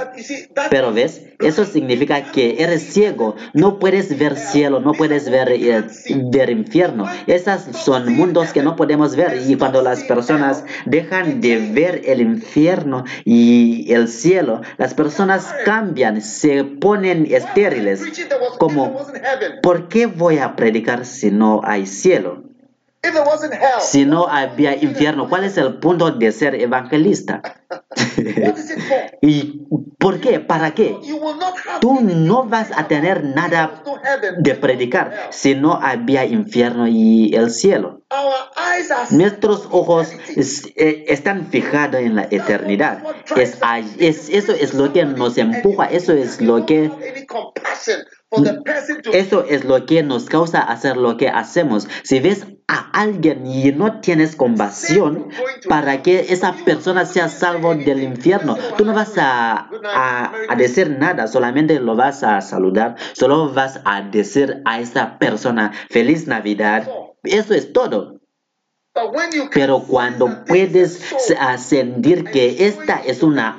Pero ves, eso significa que eres ciego, no puedes ver cielo, no puedes ver, eh, ver infierno. Esas son mundos que no podemos ver y cuando las personas dejan de ver el infierno y el cielo, las personas cambian, se ponen estériles. Como. ¿por qué voy a predicar si no hay cielo? Si no había infierno, ¿cuál es el punto de ser evangelista? ¿Y por qué? ¿Para qué? Tú no vas a tener nada de predicar si no había infierno y el cielo. Nuestros ojos es- eh, están fijados en la eternidad. Es, ahí- es- eso es lo que nos empuja, eso es lo que eso es lo que nos causa hacer lo que hacemos. Si ves a alguien y no tienes compasión para que esa persona sea salvo del infierno, tú no vas a, a, a decir nada, solamente lo vas a saludar, solo vas a decir a esa persona feliz Navidad. Eso es todo. Pero cuando puedes sentir que esta es una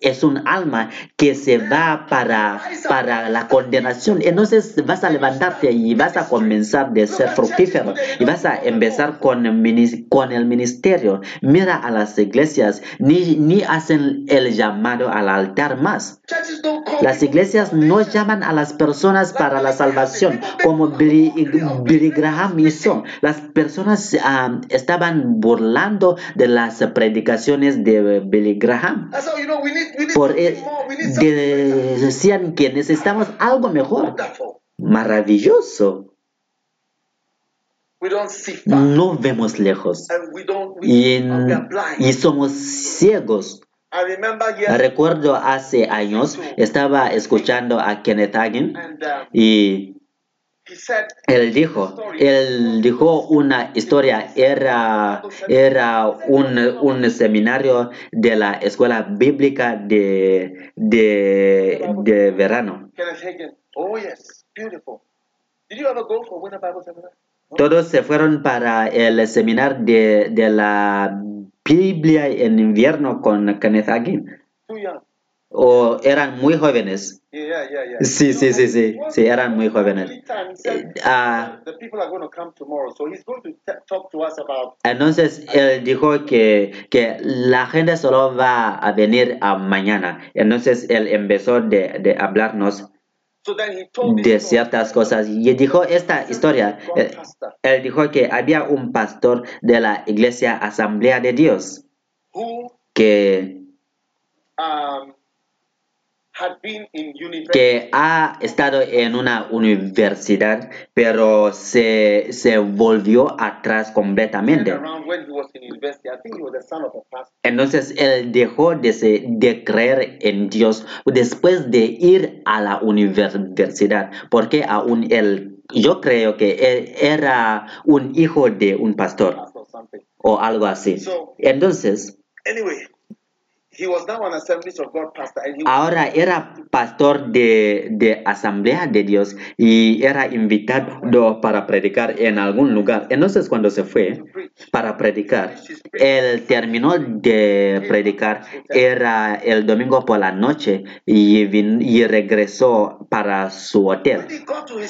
es un alma que se va para, para la condenación. Entonces vas a levantarte y vas a comenzar de ser fructífero y vas a empezar con el, con el ministerio. Mira a las iglesias, ni, ni hacen el llamado al altar más. Las iglesias no llaman a las personas para la salvación, como Billy, Billy Graham hizo. Las personas ah, estaban burlando de las predicaciones de Billy Graham. Por, de- decían que necesitamos algo mejor, maravilloso. No vemos lejos. Y, y somos ciegos. Recuerdo hace años estaba escuchando a Kenneth Hagin um, y Él dijo, él dijo una historia, era, era un, un seminario de la escuela bíblica de, de, verano. Todos se fueron para el seminario de, de la Biblia en invierno con Kenneth Hagin. O eran muy jóvenes. Yeah, yeah, yeah. Sí, sí, sí, sí, sí, eran muy jóvenes. Said, Ah, Entonces él dijo que, que la gente solo va a venir a mañana. Entonces él empezó de, de hablarnos So then he told me de ciertas cosas y dijo esta historia. Él, él dijo que había un pastor de la iglesia Asamblea de Dios que, um, que ha estado en una universidad pero se, se volvió atrás completamente. Entonces él dejó de, de creer en Dios después de ir a la universidad, porque aún él, yo creo que él era un hijo de un pastor o algo así. So Entonces, ahora era pastor de, de Asamblea de Dios y era invitado para predicar en algún lugar. Entonces cuando se fue para predicar, él terminó de predicar, era el domingo por la noche y, vin- y regresó para su hotel.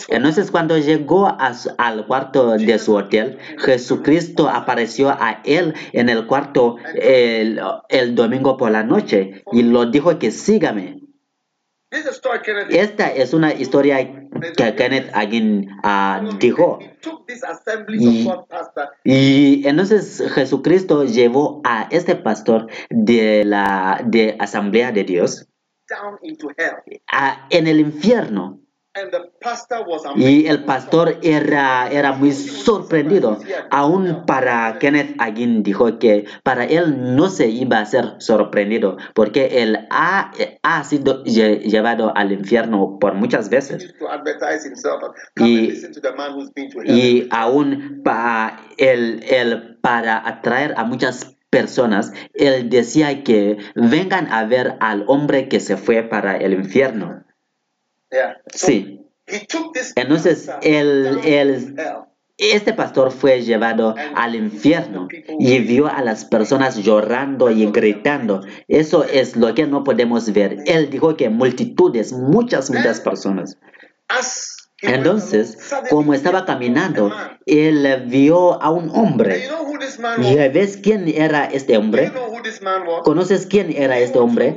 Entonces cuando llegó a al cuarto de su hotel, Jesucristo apareció a él en el cuarto el, el domingo por la noche y lo dijo que sígame. Esta es una historia que Kenneth Hagin ah, dijo. Y- Y entonces Jesucristo llevó a este pastor de la de Asamblea de Dios a- en el infierno. Y el pastor era, era muy sorprendido. Aún para Kenneth Agin dijo que para él no se iba a ser sorprendido porque él ha, ha sido llevado al infierno por muchas veces. Y, y aún para él, él, para atraer a muchas personas, él decía que vengan a ver al hombre que se fue para el infierno. Sí. Entonces, el, el, este pastor fue llevado al infierno y vio a las personas llorando y gritando. Eso es lo que no podemos ver. Él dijo que multitudes, muchas, muchas personas. Entonces, como estaba caminando, él vio a un hombre. ¿Y ves quién era este hombre? ¿Conoces quién era este hombre?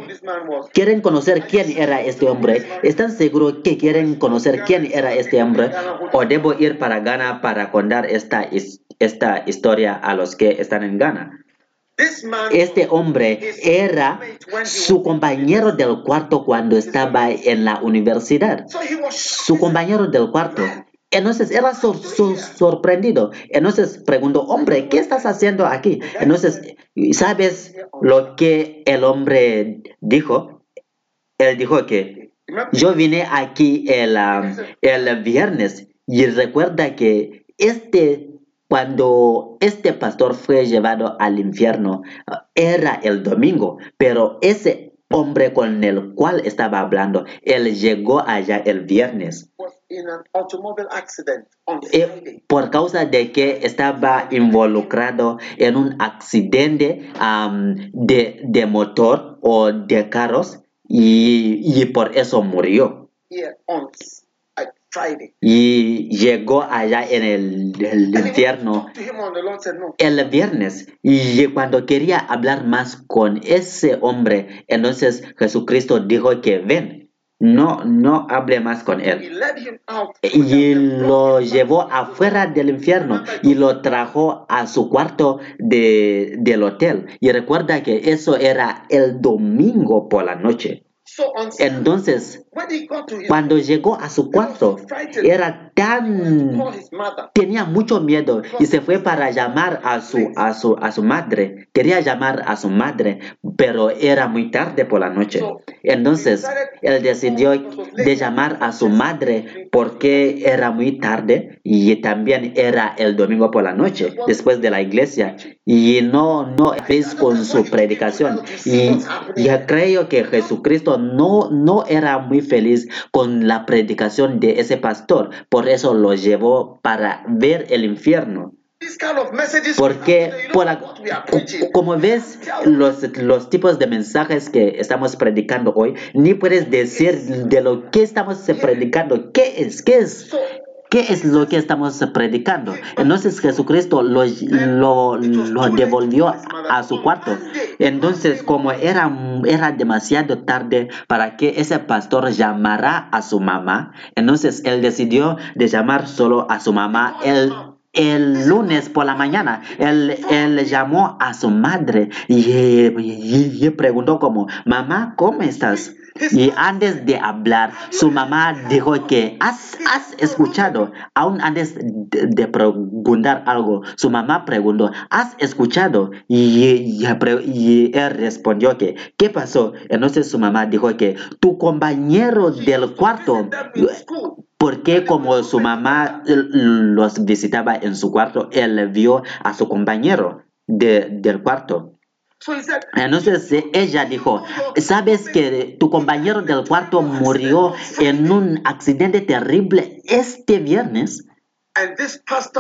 ¿Quieren conocer quién era este hombre? ¿Están seguros que quieren conocer quién era este hombre? ¿O debo ir para Ghana para contar esta, esta historia a los que están en Ghana? Este hombre era su compañero del cuarto cuando estaba en la universidad. Su compañero del cuarto. Entonces era sorprendido. Entonces preguntó, hombre, ¿qué estás haciendo aquí? Entonces, ¿sabes lo que el hombre dijo? Él dijo que yo vine aquí el, um, el viernes y recuerda que este cuando este pastor fue llevado al infierno, era el domingo, pero ese hombre con el cual estaba hablando, él llegó allá el viernes. Eh, por causa de que estaba involucrado en un accidente de, motor o de carros y, por eso murió. Y llegó allá en el, infierno el viernes. Y cuando quería hablar más con ese hombre, entonces Jesucristo dijo que ven, no, no hable más con él. Y lo llevó afuera del infierno y lo trajo a su cuarto de, del hotel. Y recuerda que eso era el domingo por la noche. Entonces, cuando llegó a su cuarto, era tan... tenía mucho miedo y se fue para llamar a su, a su, a su madre. Quería llamar a su madre, pero era muy tarde por la noche. Entonces, él decidió de llamar a su madre porque era muy tarde y también era el domingo por la noche, después de la iglesia. Y no, no fez con su predicación. Y ya creo que Jesucristo no, no era muy feliz con la predicación de ese pastor. Por eso lo llevó para ver el infierno. Porque como ves los, los tipos de mensajes que estamos predicando hoy, ni puedes decir de lo que estamos predicando. ¿Qué es? ¿Qué es? ¿Qué es lo que estamos predicando? Entonces Jesucristo lo, lo, lo, devolvió a su cuarto. Entonces, como era, era demasiado tarde para que ese pastor llamara a su mamá, entonces él decidió de llamar solo a su mamá. el lunes por la mañana, él, él llamó a su madre y preguntó como, mamá, ¿cómo estás? Y antes de hablar, su mamá dijo que has, escuchado, aún antes de, preguntar algo, su mamá preguntó, ¿has escuchado? Y, y, él respondió que, ¿qué pasó? Entonces su mamá dijo que tu compañero del cuarto, porque como su mamá los visitaba en su cuarto, él vio a su compañero de, del cuarto. Entonces ella dijo, ¿sabes que tu compañero del cuarto murió en un accidente terrible este viernes?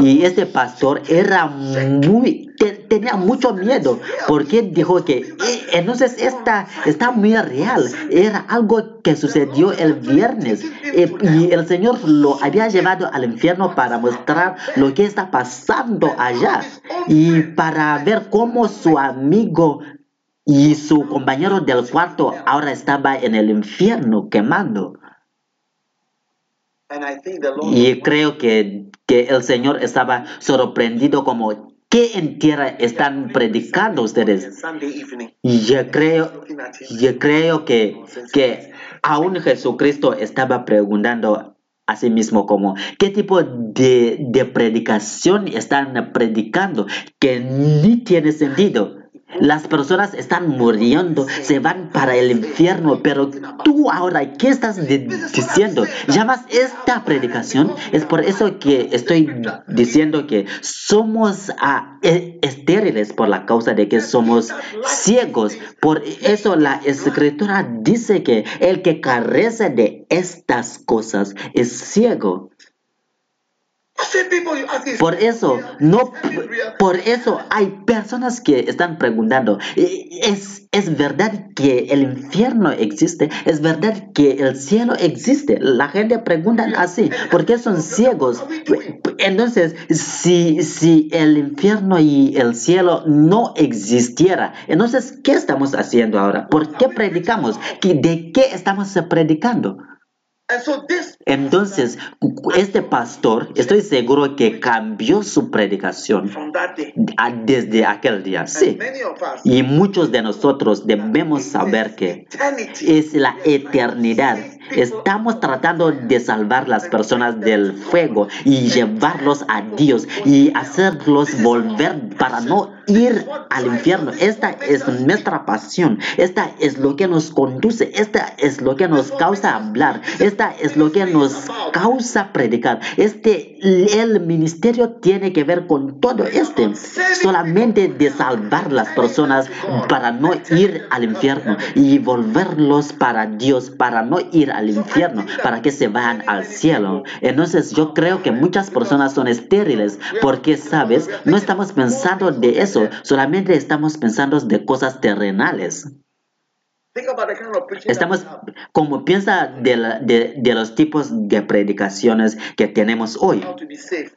Y este pastor era muy, tenía mucho miedo porque dijo que eh, entonces esta está muy real. Era algo que sucedió el viernes eh, y el Señor lo había llevado al infierno para mostrar lo que está pasando allá y para ver cómo su amigo y su compañero del cuarto ahora estaba en el infierno quemando. Y creo que, que el Señor estaba sorprendido como, ¿qué en tierra están predicando ustedes? Y yo creo, yo creo que, que aún Jesucristo estaba preguntando a sí mismo como qué tipo de, de predicación están predicando que ni tiene sentido. Las personas están muriendo, se van para el infierno, pero tú ahora, ¿qué estás diciendo? ¿Llamas esta predicación? Es por eso que estoy diciendo que somos ah, e, estériles por la causa de que somos ciegos. Por eso la escritura dice que el que carece de estas cosas es ciego. Por eso, no, por eso hay personas que están preguntando, ¿es, ¿es verdad que el infierno existe? ¿Es verdad que el cielo existe? La gente pregunta así, ¿por qué son ciegos? Entonces, si, si el infierno y el cielo no existiera, entonces, ¿qué estamos haciendo ahora? ¿Por qué predicamos? ¿De qué estamos predicando? Entonces, este pastor, estoy seguro que cambió su predicación desde aquel día. Sí. Y muchos de nosotros debemos saber que es la eternidad. Estamos tratando de salvar las personas del fuego y llevarlos a Dios y hacerlos volver para no ir al infierno. Esta es nuestra pasión. Esta es lo que nos conduce. Esta es lo que nos causa hablar. Esta es lo que nos causa predicar. Este, el ministerio tiene que ver con todo este. Solamente de salvar las personas para no ir al infierno y volverlos para Dios, para no ir al infierno, para que se vayan al cielo. Entonces yo creo que muchas personas son estériles porque, ¿sabes? No estamos pensando de eso solamente estamos pensando de cosas terrenales. Estamos, como piensa de, los tipos de predicaciones que tenemos hoy,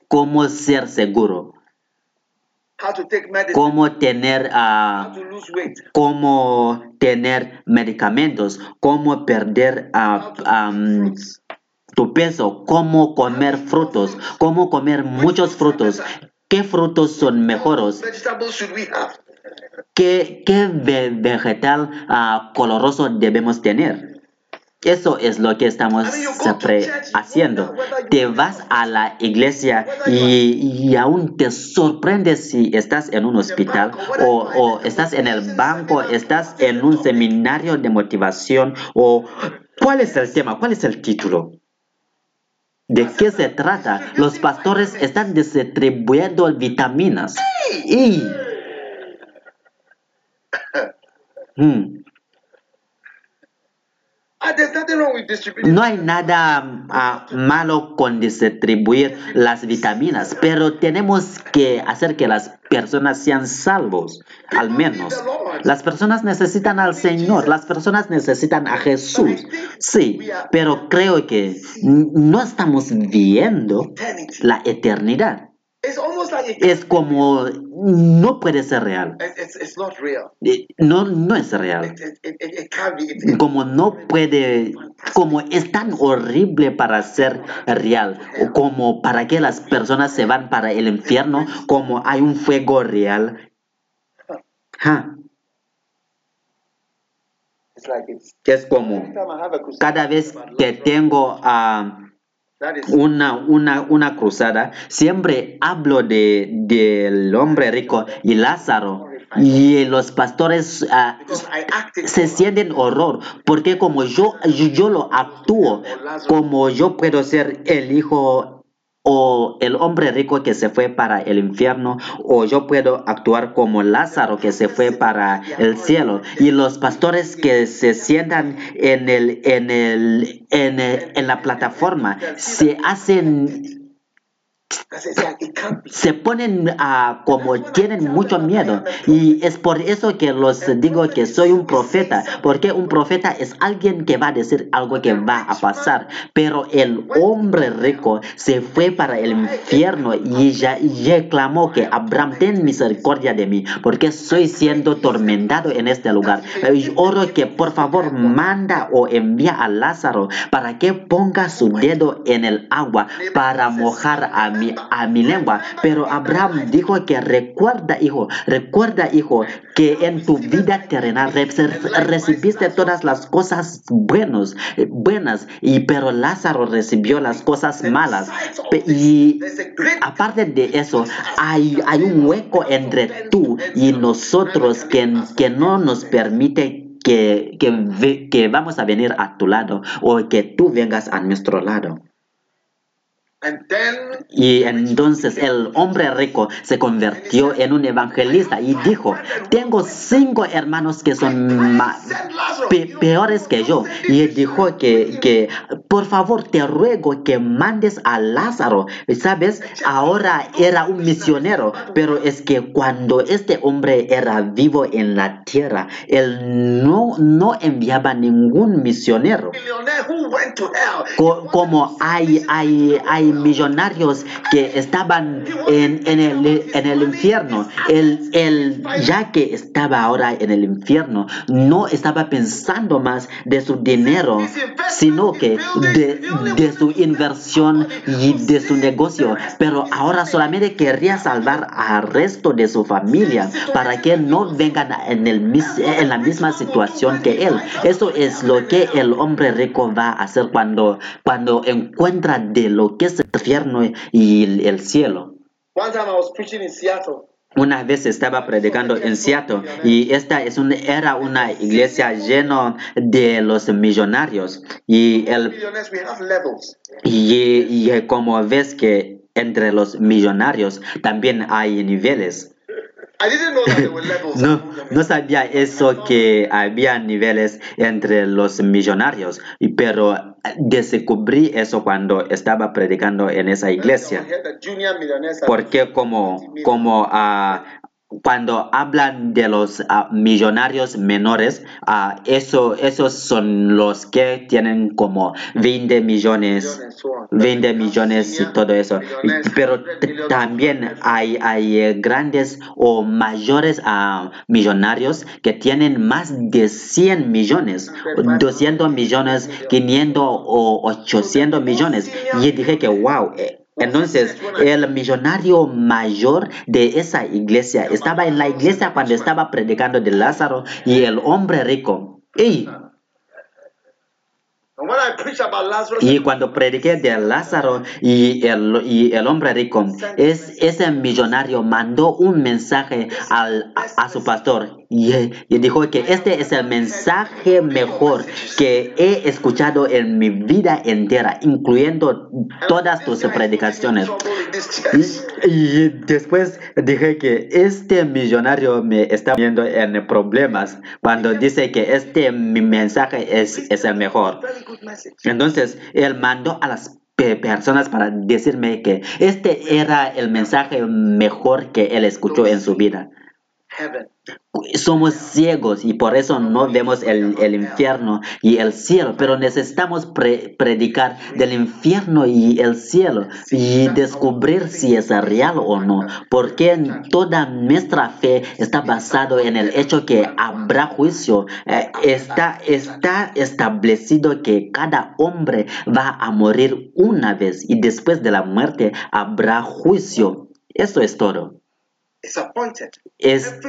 cómo ser seguro, cómo tener, uh, cómo tener medicamentos, cómo perder uh, tu peso, cómo comer frutos, cómo comer muchos frutos, ¿Qué frutos son mejores? ¿Qué, qué vegetal uh, coloroso debemos tener? Eso es lo que estamos haciendo. Te vas a la iglesia y, y, aún te sorprendes si estás en un hospital o, o estás en el banco, estás en un seminario de motivación o ¿cuál es el tema? ¿Cuál es el título? ¿De qué se trata? Los pastores están distribuyendo vitaminas. Y... Hmm. Ah, no hay nada uh, malo con distribuir las vitaminas, pero tenemos que hacer que las personas sean salvos, al menos. Las personas necesitan al Señor, las personas necesitan a Jesús. Sí, pero creo que no estamos viendo la eternidad. Es como no puede ser real. No, no es real. Como no puede, como es tan horrible para ser real, como para que las personas se van para el infierno, como hay un fuego real. Es como cada vez que tengo a una, una, una cruzada, siempre hablo de, del hombre rico y Lázaro. Y los pastores ah, se sienten horror, porque como yo, yo lo actúo, como yo puedo ser el hijo o el hombre rico que se fue para el infierno, o yo puedo actuar como Lázaro que se fue para el cielo. Y los pastores que se sientan en, el, en, el, en, en la plataforma se hacen se ponen a como tienen mucho miedo. y es por eso que los digo que soy un profeta porque un profeta es alguien que va a decir algo que va a pasar. Pero el hombre rico se fue para el infierno y ya, ya clamó que Abraham ten misericordia de mí porque estoy siendo tormentado en este lugar. Y oro que por favor manda o envía a Lázaro para que ponga su dedo en el agua para mojar a mi a mi lengua. Pero Abraham dijo que recuerda, hijo, recuerda, hijo, que en tu vida terrenal recibiste todas las cosas buenas, buenas, y pero Lázaro recibió las cosas malas. Y aparte de eso, hay, hay un hueco entre tú y nosotros que, que no nos permite que, que, que vamos a venir a tu lado o que tú vengas a nuestro lado. Y entonces el hombre rico se convirtió en un evangelista y dijo, tengo cinco hermanos que son peores que yo. Y dijo que, que, por favor, te ruego que mandes a Lázaro. Sabes, ahora era un misionero, pero es que cuando este hombre era vivo en la tierra, él no, no enviaba ningún misionero. Como hay, hay, hay millonarios que estaban en, el, en el infierno. El, el, ya que estaba ahora en el infierno, no estaba pensando más de su dinero, sino que de, de su inversión y de su negocio. Pero ahora solamente quería salvar al resto de su familia para que no vengan en, el, en la misma situación que él. Eso es lo que el hombre rico va a hacer cuando, cuando encuentra de lo que es y el cielo. Una vez estaba predicando en Seattle y esta es un, era una iglesia llena de los millonarios y, el, y, y como ves que entre los millonarios también hay niveles. No, no sabía eso que había niveles entre los millonarios, pero descubrí eso cuando estaba predicando en esa iglesia. Porque como, como uh, cuando hablan de los uh, millonarios menores, uh, eso, esos son los que tienen como 20 millones, 20 millones y todo eso. Pero también hay, hay grandes o mayores uh, millonarios que tienen más de 100 millones, 200 millones, 500 o 800 millones. Y dije que, wow, entonces, el millonario mayor de esa iglesia estaba en la iglesia cuando estaba predicando de Lázaro y el hombre rico. Y cuando prediqué de Lázaro y el, y el hombre rico, es, ese millonario mandó un mensaje al, a, su pastor y, y, dijo que este es el mensaje mejor que he escuchado en mi vida entera, incluyendo todas tus predicaciones. Y, y después dije que este millonario me está viendo en problemas cuando dice que este mi mensaje es, es el mejor. Entonces, él mandó a las personas para decirme que este era el mensaje mejor que él escuchó en su vida. Somos ciegos y por eso no vemos el, infierno y el cielo, pero necesitamos predicar del infierno y el cielo y descubrir si es real o no, porque toda nuestra fe está basado en el hecho que habrá juicio. Eh, está, está establecido que cada hombre va a morir una vez y después de la muerte habrá juicio. Eso es todo. Es,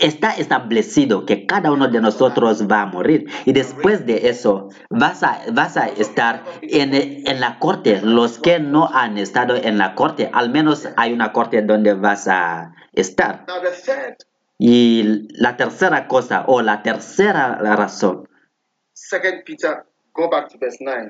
está establecido que cada uno de nosotros va a morir y después de eso vas a, vas a estar en, en la corte. Los que no han estado en la corte, al menos hay una corte donde vas a estar. Y la tercera cosa o la tercera razón.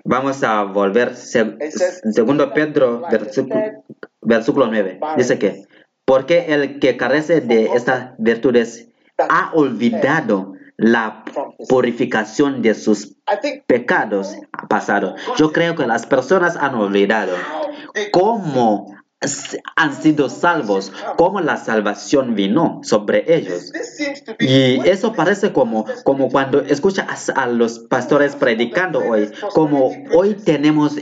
Vamos a volver, segundo Pedro, versículo, versículo 9. Dice que porque el que carece de estas virtudes ha olvidado la purificación de sus pecados pasados. Yo creo que las personas han olvidado cómo han sido salvos, cómo la salvación vino sobre ellos. Y eso parece como, como cuando escuchas a los pastores predicando hoy, como hoy tenemos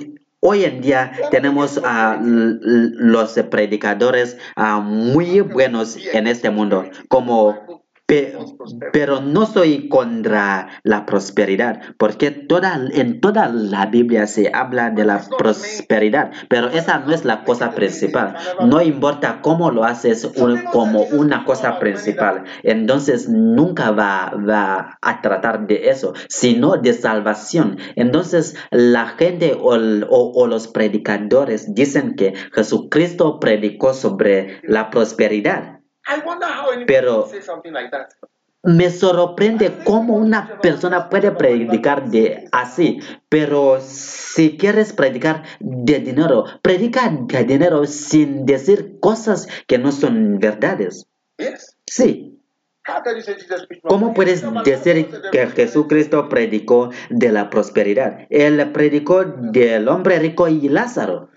Hoy en día tenemos a los predicadores muy buenos en este mundo, como pero no soy contra la prosperidad, porque toda, en toda la Biblia se habla de la prosperidad, pero esa no es la cosa principal. No importa cómo lo haces como una cosa principal, entonces nunca va, va, a tratar de eso, sino de salvación. Entonces la gente o, o los predicadores dicen que Jesucristo predicó sobre la prosperidad. Pero me sorprende cómo una persona puede predicar de así, pero si quieres predicar de dinero, predica de dinero sin decir cosas que no son verdades. Sí. ¿Cómo puedes decir que Jesucristo predicó de la prosperidad? Él predicó del hombre rico y Lázaro.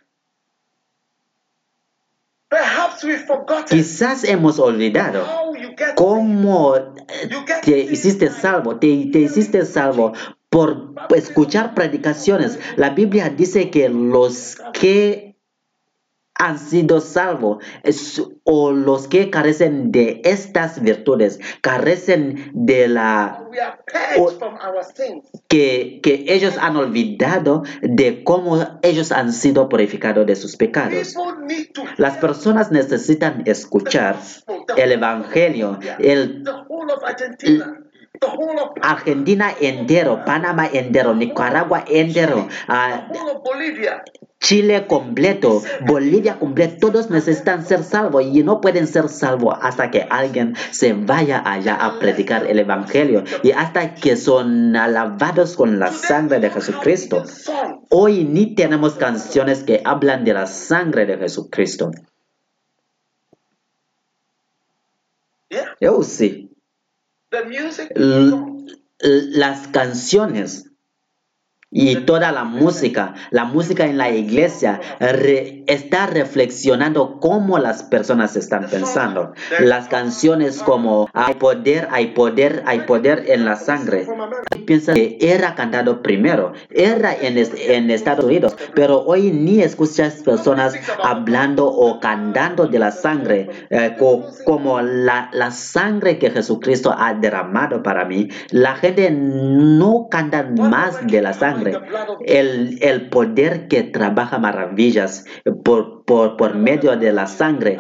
Quizás hemos olvidado cómo te hiciste salvo, te, te hiciste salvo por escuchar predicaciones. La Biblia dice que los que han sido salvos. O los que carecen de estas virtudes, carecen de la que, que ellos han olvidado de cómo ellos han sido purificados de sus pecados. Las personas necesitan escuchar el Evangelio, el, Argentina entero, Panamá entero, Nicaragua entero, uh, Chile completo, Bolivia completo, todos necesitan ser salvos y no pueden ser salvos hasta que alguien se vaya allá a predicar el Evangelio y hasta que son alabados con la sangre de Jesucristo. Hoy ni tenemos canciones que hablan de la sangre de Jesucristo. Yo sí. Las canciones y toda la música, la música en la iglesia está reflexionando cómo las personas están pensando. Las canciones como hay poder, hay poder, hay poder en la sangre. Piensa que era cantado primero, era en, en Estados Unidos, pero hoy ni escuchas personas hablando o cantando de la sangre eh, como la, la sangre que Jesucristo ha derramado para mí. La gente no canta más de la sangre el, el poder que trabaja maravillas por, por, por medio de la sangre.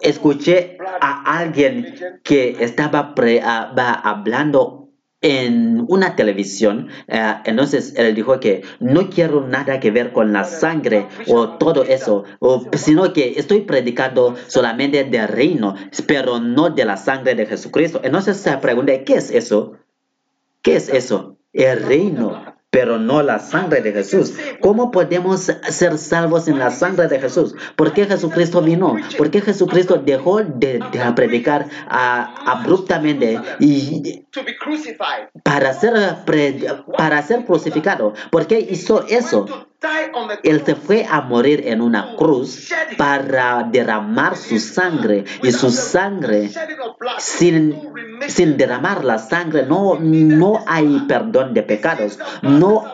Escuché a alguien que estaba hablando en una televisión, eh, entonces él dijo que no quiero nada que ver con la sangre o todo eso, sino que estoy predicando solamente del reino, pero no de la sangre de Jesucristo. Entonces se pregunta, ¿qué es eso? ¿Qué es eso? El reino, pero no la sangre de Jesús. ¿Cómo podemos ser salvos en la sangre de Jesús? ¿Por qué Jesucristo vino? ¿Por qué Jesucristo dejó de, predicar abruptamente y para ser, para ser crucificado? ¿Por qué hizo eso? Él se fue a morir en una cruz para derramar su sangre y su sangre sin, sin derramar la sangre no, no hay perdón de pecados. No,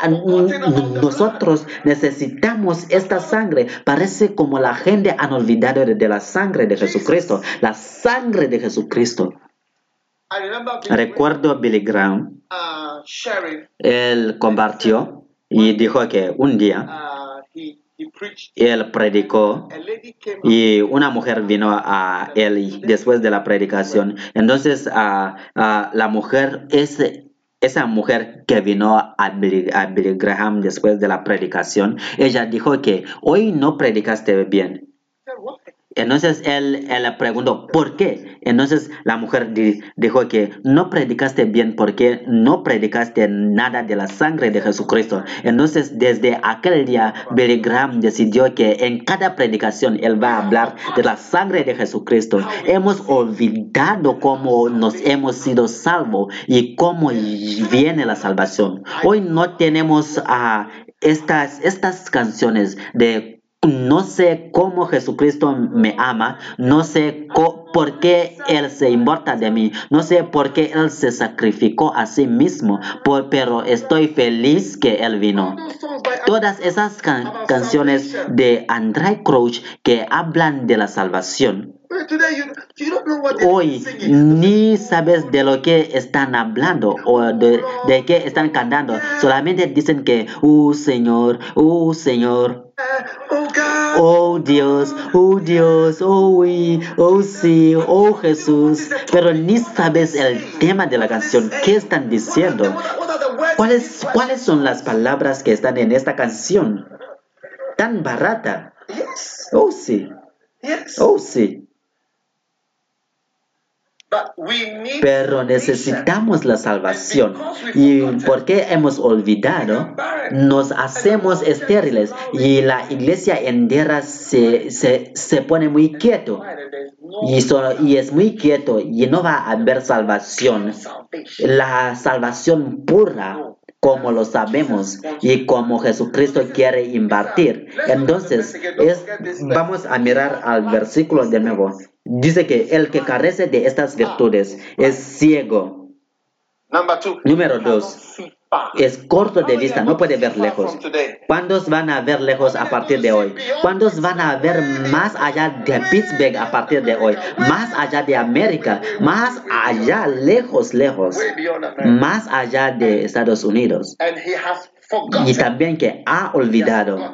nosotros necesitamos esta sangre. Parece como la gente ha olvidado de la sangre de Jesucristo. La sangre de Jesucristo. Recuerdo Billy Graham. Él compartió y dijo que un día él predicó y una mujer vino a él después de la predicación. Entonces la mujer, es, esa mujer que vino a Billy, a Billy Graham después de la predicación, ella dijo que hoy no predicaste bien. Entonces él, él le preguntó, ¿por qué? Entonces la mujer dijo que no predicaste bien porque no predicaste nada de la sangre de Jesucristo. Entonces desde aquel día Billy Graham decidió que en cada predicación él va a hablar de la sangre de Jesucristo. Hemos olvidado cómo nos hemos sido salvos y cómo viene la salvación. Hoy no tenemos a estas, estas canciones de no sé cómo Jesucristo me ama, no sé por qué Él se importa de mí, no sé por qué Él se sacrificó a sí mismo, pero estoy feliz que Él vino. Todas esas canciones de André Crouch que hablan de la salvación Hoy ni sabes de lo que están hablando o de, de qué están cantando. Solamente dicen que, oh Señor, oh Señor. Oh Dios, oh Dios, oh oui, oh sí, oh Jesús. Pero ni sabes el tema de la canción. ¿Qué están diciendo? ¿Cuáles, ¿Cuáles son las palabras que están en esta canción? Tan barata. Oh sí. Oh sí. Pero necesitamos la salvación. Y porque hemos olvidado, nos hacemos estériles. y la iglesia entera se, se, se pone muy quieto. Y, y es muy quieto y no va a haber salvación. La salvación pura como lo sabemos y como Jesucristo quiere invertir. Entonces, es, vamos a mirar al versículo de nuevo. Dice que el que carece de estas virtudes es ciego. Número dos, es corto de vista, no puede ver lejos. ¿Cuántos van a ver lejos a partir de hoy? ¿Cuántos van a ver más allá de Pittsburgh a partir de hoy? Más allá de América, más allá, lejos, lejos, más allá de Estados Unidos. Y también que ha olvidado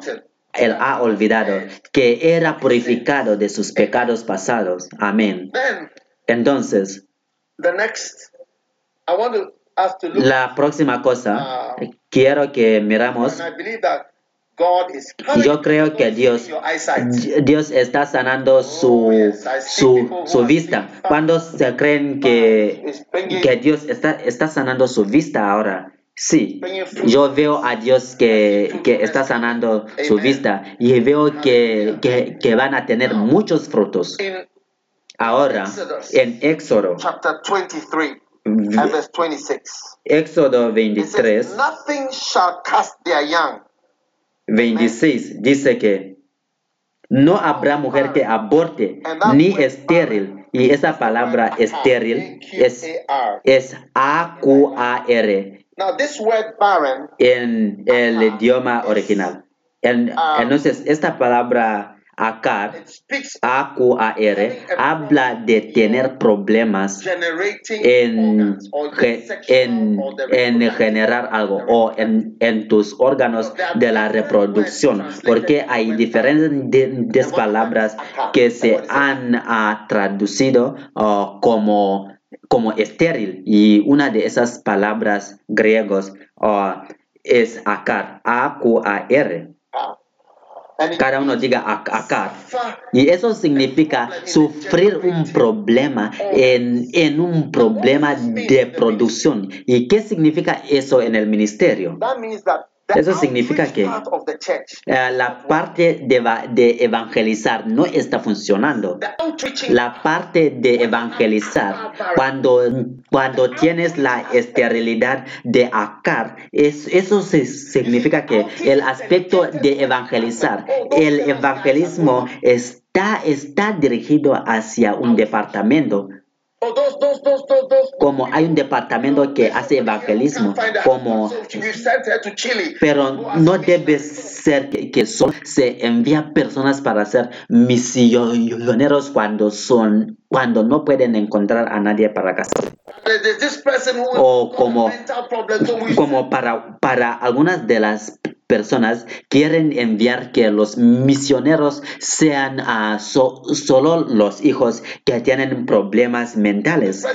él ha olvidado que era purificado de sus pecados pasados. Amén. Entonces, la próxima cosa, quiero que miramos. Yo creo que Dios, Dios está sanando su, su, su vista. Cuando se creen que, que Dios está, está sanando su vista ahora? Sí, yo veo a Dios que, que está sanando su vista y veo que, que, que, van a tener muchos frutos. Ahora, en Éxodo, Éxodo 23, 26 dice que no habrá mujer que aborte ni estéril. Y esa palabra estéril es, es A-Q-A-R en el idioma original. entonces, esta palabra A-Q-A-R, habla de tener problemas en, en, generar algo o en, en, tus órganos de la reproducción, porque hay diferentes palabras que se han uh, traducido uh, como como estéril. Y una de esas palabras griegos uh, es akar, A-Q-A-R. Cada uno diga akar. Y eso significa sufrir un problema en, en un problema de producción. ¿Y qué significa eso en el ministerio? Eso significa que eh, la parte de, de, evangelizar no está funcionando. La parte de evangelizar, cuando, cuando tienes la esterilidad de acar, es, eso significa que el aspecto de evangelizar, el evangelismo está, está dirigido hacia un departamento como hay un departamento que hace evangelismo, como, pero no debe ser que, se envía personas para ser misioneros cuando son, cuando no pueden encontrar a nadie para casar. O como, como para, para algunas de las personas quieren enviar que los misioneros sean so, solo los hijos que tienen problemas mentales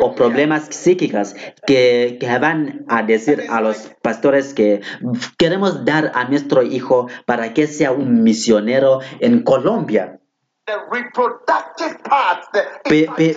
o problemas psíquicos que, que van a decir a los pastores que queremos dar a nuestro hijo para que sea un misionero en Colombia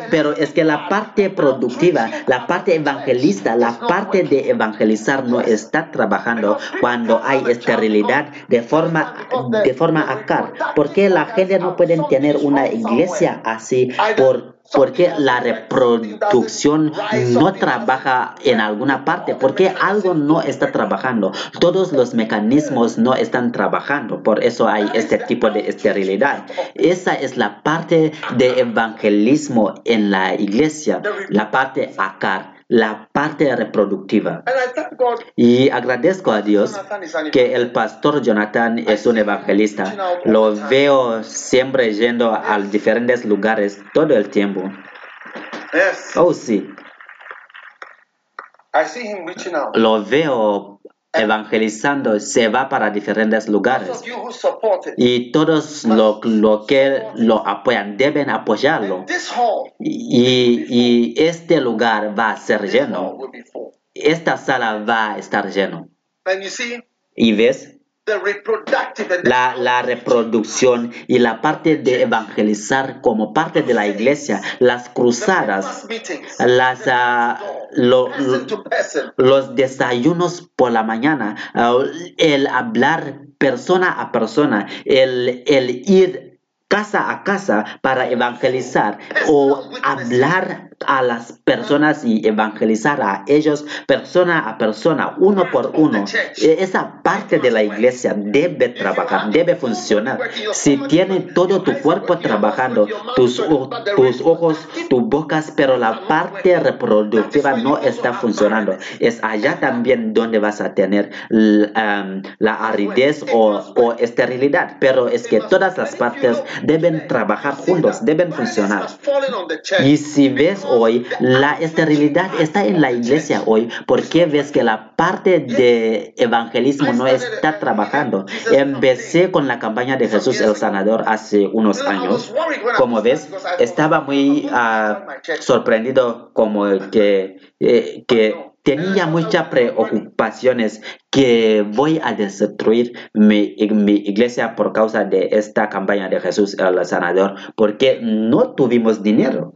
pero es que la parte productiva, la parte evangelista, la parte de evangelizar no está trabajando cuando hay esterilidad de forma, de forma acá. Porque la gente no puede tener una iglesia así por porque la reproducción no trabaja en alguna parte, porque algo no está trabajando. Todos los mecanismos no están trabajando, por eso hay este tipo de esterilidad. Esa es la parte de evangelismo en la iglesia, la parte acá la parte reproductiva. Y agradezco a Dios que el pastor Jonathan es un evangelista. Lo veo siempre yendo a diferentes lugares todo el tiempo. Oh, sí. Lo veo evangelizando, se va para diferentes lugares. Y todos lo, lo que lo apoyan deben apoyarlo. Y, y este lugar va a ser lleno. Esta sala va a estar lleno. Y ves, la, la, reproducción y la parte de evangelizar como parte de la iglesia, las cruzadas, las, uh, lo, los desayunos por la mañana, uh, el hablar persona a persona, el, el ir casa a casa para evangelizar o hablar a las personas y evangelizar a ellos persona a persona, uno por uno. E, esa parte de la iglesia debe trabajar, debe funcionar. Si tiene todo tu cuerpo trabajando, tus, tus ojos, tus bocas, pero la parte reproductiva no está funcionando, es allá también donde vas a tener um, la aridez o, o esterilidad. Pero es que todas las partes deben trabajar juntos, deben funcionar. Y si ves hoy, la esterilidad está en la iglesia hoy. porque ves que la parte de evangelismo no está trabajando? Empecé con la campaña de Jesús el Sanador hace unos años. Como ves, estaba muy uh, sorprendido como que, eh, que tenía muchas preocupaciones que voy a destruir mi, iglesia por causa de esta campaña de Jesús el Sanador, porque no tuvimos dinero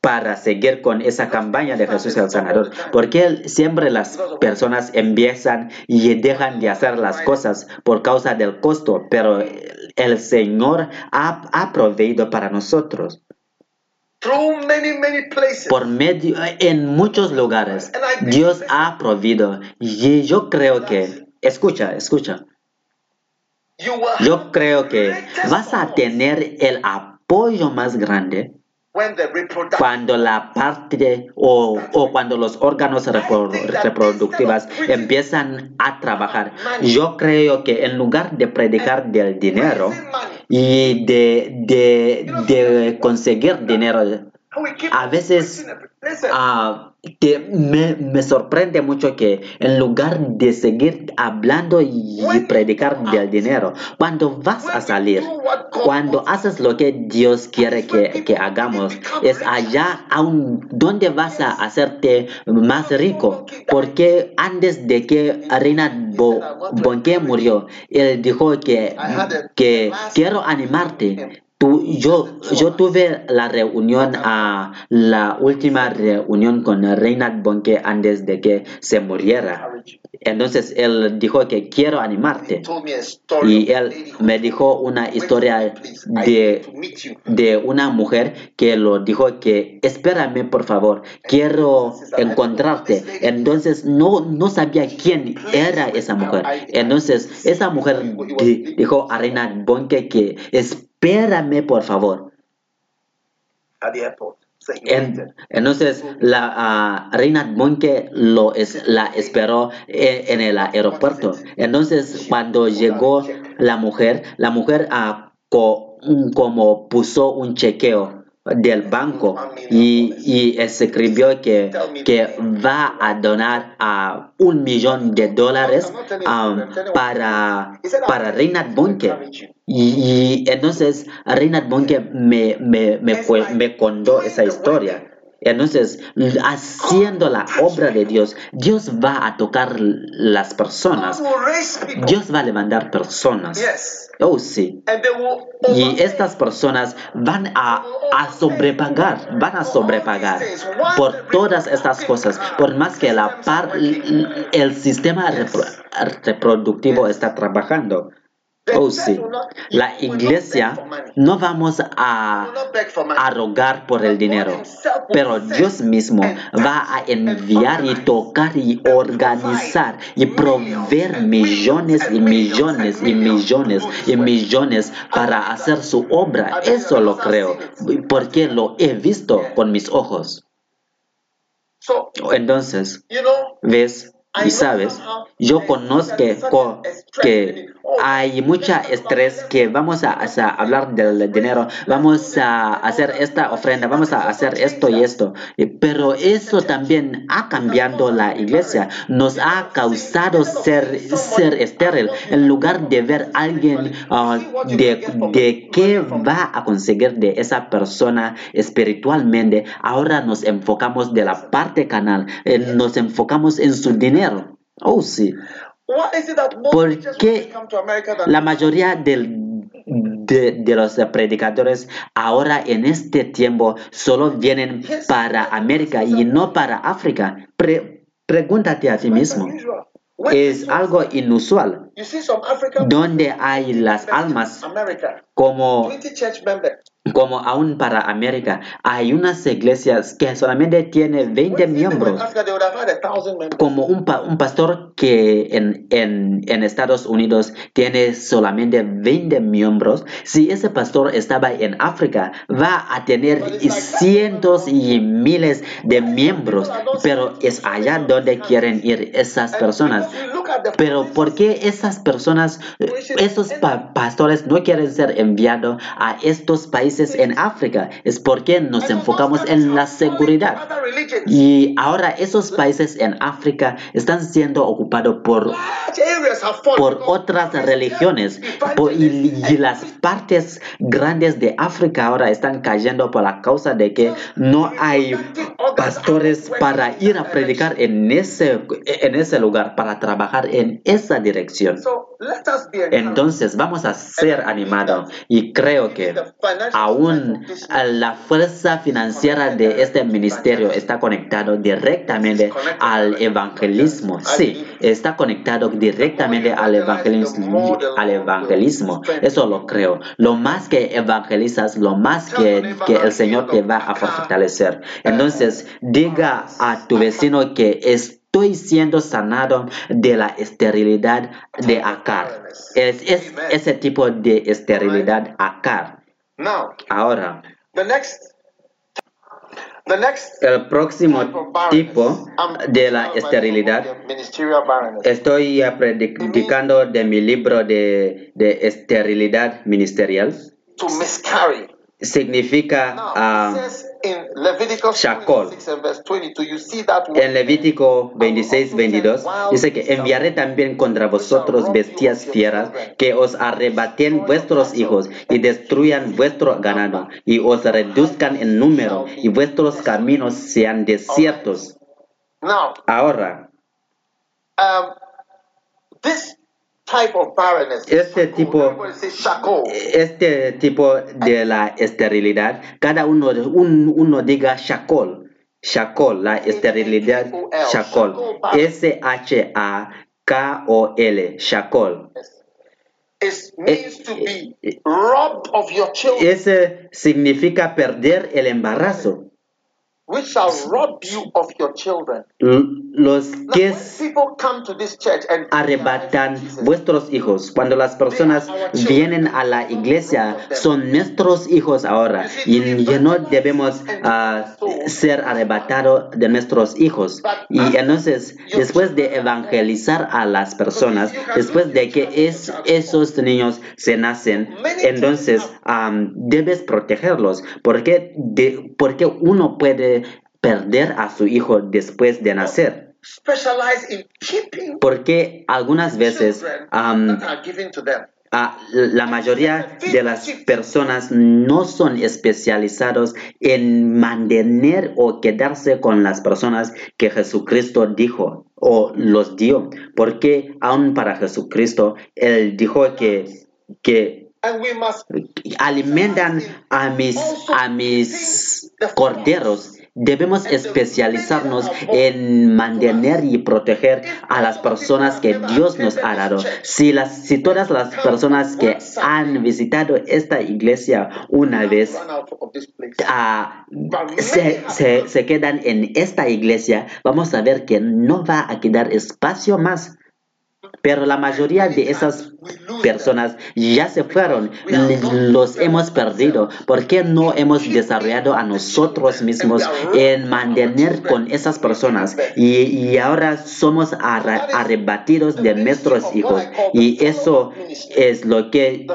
para seguir con esa campaña de Jesús el Sanador, porque siempre las personas empiezan y dejan de hacer las cosas por causa del costo, pero el Señor ha, ha proveído para nosotros. Por medio, en muchos lugares, Dios ha provido. Y yo creo que, escucha, escucha. Yo creo que vas a tener el apoyo más grande cuando la parte o, o cuando los órganos reproductivos empiezan a trabajar. Yo creo que en lugar de predicar del dinero y de, de, de conseguir dinero, a veces uh, que me, me, sorprende mucho que en lugar de seguir hablando y predicar del dinero, cuando vas a salir, cuando haces lo que Dios quiere que, que hagamos, es allá aún donde vas a hacerte más rico. Porque antes de que Reina Bonque murió, él dijo que, que quiero animarte yo, yo tuve la reunión, a la última reunión con Reinhard Bonke antes de que se muriera. Entonces él dijo que quiero animarte. Y él me dijo una historia de, de una mujer que lo dijo que espérame por favor, quiero encontrarte. Entonces no, no sabía quién era esa mujer. Entonces esa mujer dijo a Reinhard Bonke que es espérame por favor. entonces, la reina Monke lo es, la esperó eh, en, el aeropuerto. Entonces, cuando llegó la mujer, la mujer uh, como puso un chequeo del banco y, y escribió que, que va a donar a un millón de dólares um, para, para Reinhard Bunke. Y, entonces Reinhard Bunke me, me, me, me contó esa historia. Entonces, haciendo la obra de Dios, Dios va a tocar las personas. Dios va a levantar personas. Oh, sí. Y estas personas van a, a sobrepagar, van a sobrepagar por todas estas cosas, por más que la par, el sistema reproductivo está trabajando. Oh, sí. La iglesia no vamos a, a rogar por el dinero, pero Dios mismo va a enviar y tocar y organizar y proveer millones y millones y millones y millones para hacer su obra. Eso lo creo, porque lo he visto con mis ojos. Entonces, ¿ves? Y sabes, yo conozco que hay mucha estrés que vamos a, hablar del dinero, vamos a hacer esta ofrenda, vamos a hacer esto y esto. Pero eso también ha cambiado la iglesia, nos ha causado ser, ser estéril. En lugar de ver a alguien ah, de, de qué va a conseguir de esa persona espiritualmente, ahora nos enfocamos de la parte canal, eh, nos enfocamos en su dinero. Oh, sí. ¿Por qué la mayoría del, de, los predicadores ahora en este tiempo solo vienen para América y no para África? pregúntate a ti mismo. Es algo inusual. Donde hay las almas como como aún para América, hay unas iglesias que solamente tienen 20 miembros. Como un, un pastor que en, en, en, Estados Unidos tiene solamente 20 miembros, si ese pastor estaba en África, va a tener cientos y miles de miembros, pero es allá donde quieren ir esas personas. Pero ¿por qué esas personas, esos pastores no quieren ser enviados a estos países? En África es porque nos enfocamos en la seguridad. Y ahora esos países en África están siendo ocupados por, por otras religiones. y, las partes grandes de África ahora están cayendo por la causa de que no hay pastores para ir a predicar en ese, en ese lugar, para trabajar en esa dirección. Entonces vamos a ser animados y creo que aún la fuerza financiera de este ministerio está conectado directamente al evangelismo. Sí, está conectado directamente al evangelismo, al evangelismo. Eso lo creo. Lo más que evangelizas, lo más que, el Señor te va a fortalecer. Entonces, diga a tu vecino que estoy siendo sanado de la esterilidad de Acar. Es, es ese tipo de esterilidad Acar. Ahora, el próximo tipo de la esterilidad, estoy predicando de mi libro de, de esterilidad ministerial significa uh, Shakol. En Levítico 26, 22 dice que enviaré también contra vosotros bestias fieras que os arrebaten vuestros hijos y destruyan vuestro ganado y os reduzcan en número y vuestros caminos sean desiertos. Ahora, um, este tipo, este tipo de la esterilidad, cada uno, uno diga shakol, shakol, la esterilidad, shakol, S-H-A-K-O-L, shakol. Ese significa perder el embarazo which shall rob you of your children. Los que arrebatan vuestros hijos. Cuando las personas vienen a la iglesia, son nuestros hijos ahora. Y no debemos uh, ser arrebatados de nuestros hijos. Y entonces, después de evangelizar a las personas, después de que es, esos niños se nacen, entonces um, debes protegerlos. Porque, de, porque uno puede perder a su hijo después de nacer. Porque algunas veces la mayoría de las personas no son especializados en mantener o quedarse con las personas que Jesucristo dijo o los dio. Porque aún para Jesucristo, Él dijo que, que alimentan a mis, a mis corderos Debemos especializarnos en mantener y proteger a las personas que Dios nos ha dado. Si, las, si todas las personas que han visitado esta iglesia una vez uh, se, se, se quedan en esta iglesia, vamos a ver que no va a quedar espacio más pero la mayoría de esas personas ya se fueron, los hemos perdido. ¿Por qué no hemos desarrollado a nosotros mismos en mantener con esas personas? Y, ahora somos arrebatidos de nuestros hijos. Y eso es lo que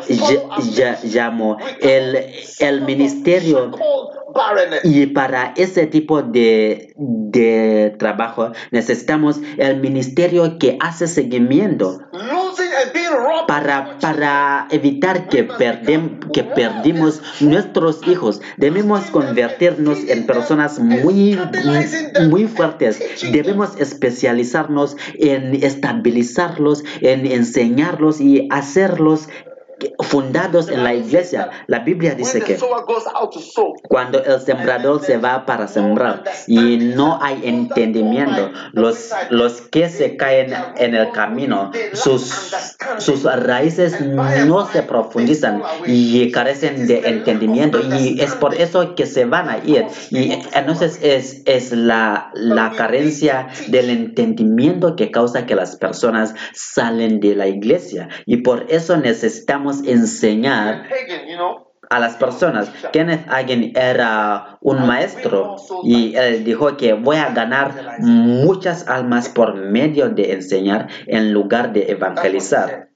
llamo el, el ministerio y para ese tipo de, de, trabajo necesitamos el ministerio que hace seguimiento. Para, para evitar que, perdem, que perdimos nuestros hijos. Debemos convertirnos en personas muy, muy fuertes. Debemos especializarnos en estabilizarlos, en enseñarlos y hacerlos fundados en la iglesia. La Biblia dice que cuando el sembrador se va para sembrar y no hay entendimiento, los, los que se caen en el camino, sus, sus raíces no se profundizan y carecen de entendimiento y es por eso que se van a ir. Y entonces es, es la, la carencia del entendimiento que causa que las personas salen de la iglesia y por eso necesitamos enseñar a las personas. Kenneth Hagin era un maestro y él dijo que voy a ganar muchas almas por medio de enseñar en lugar de evangelizar.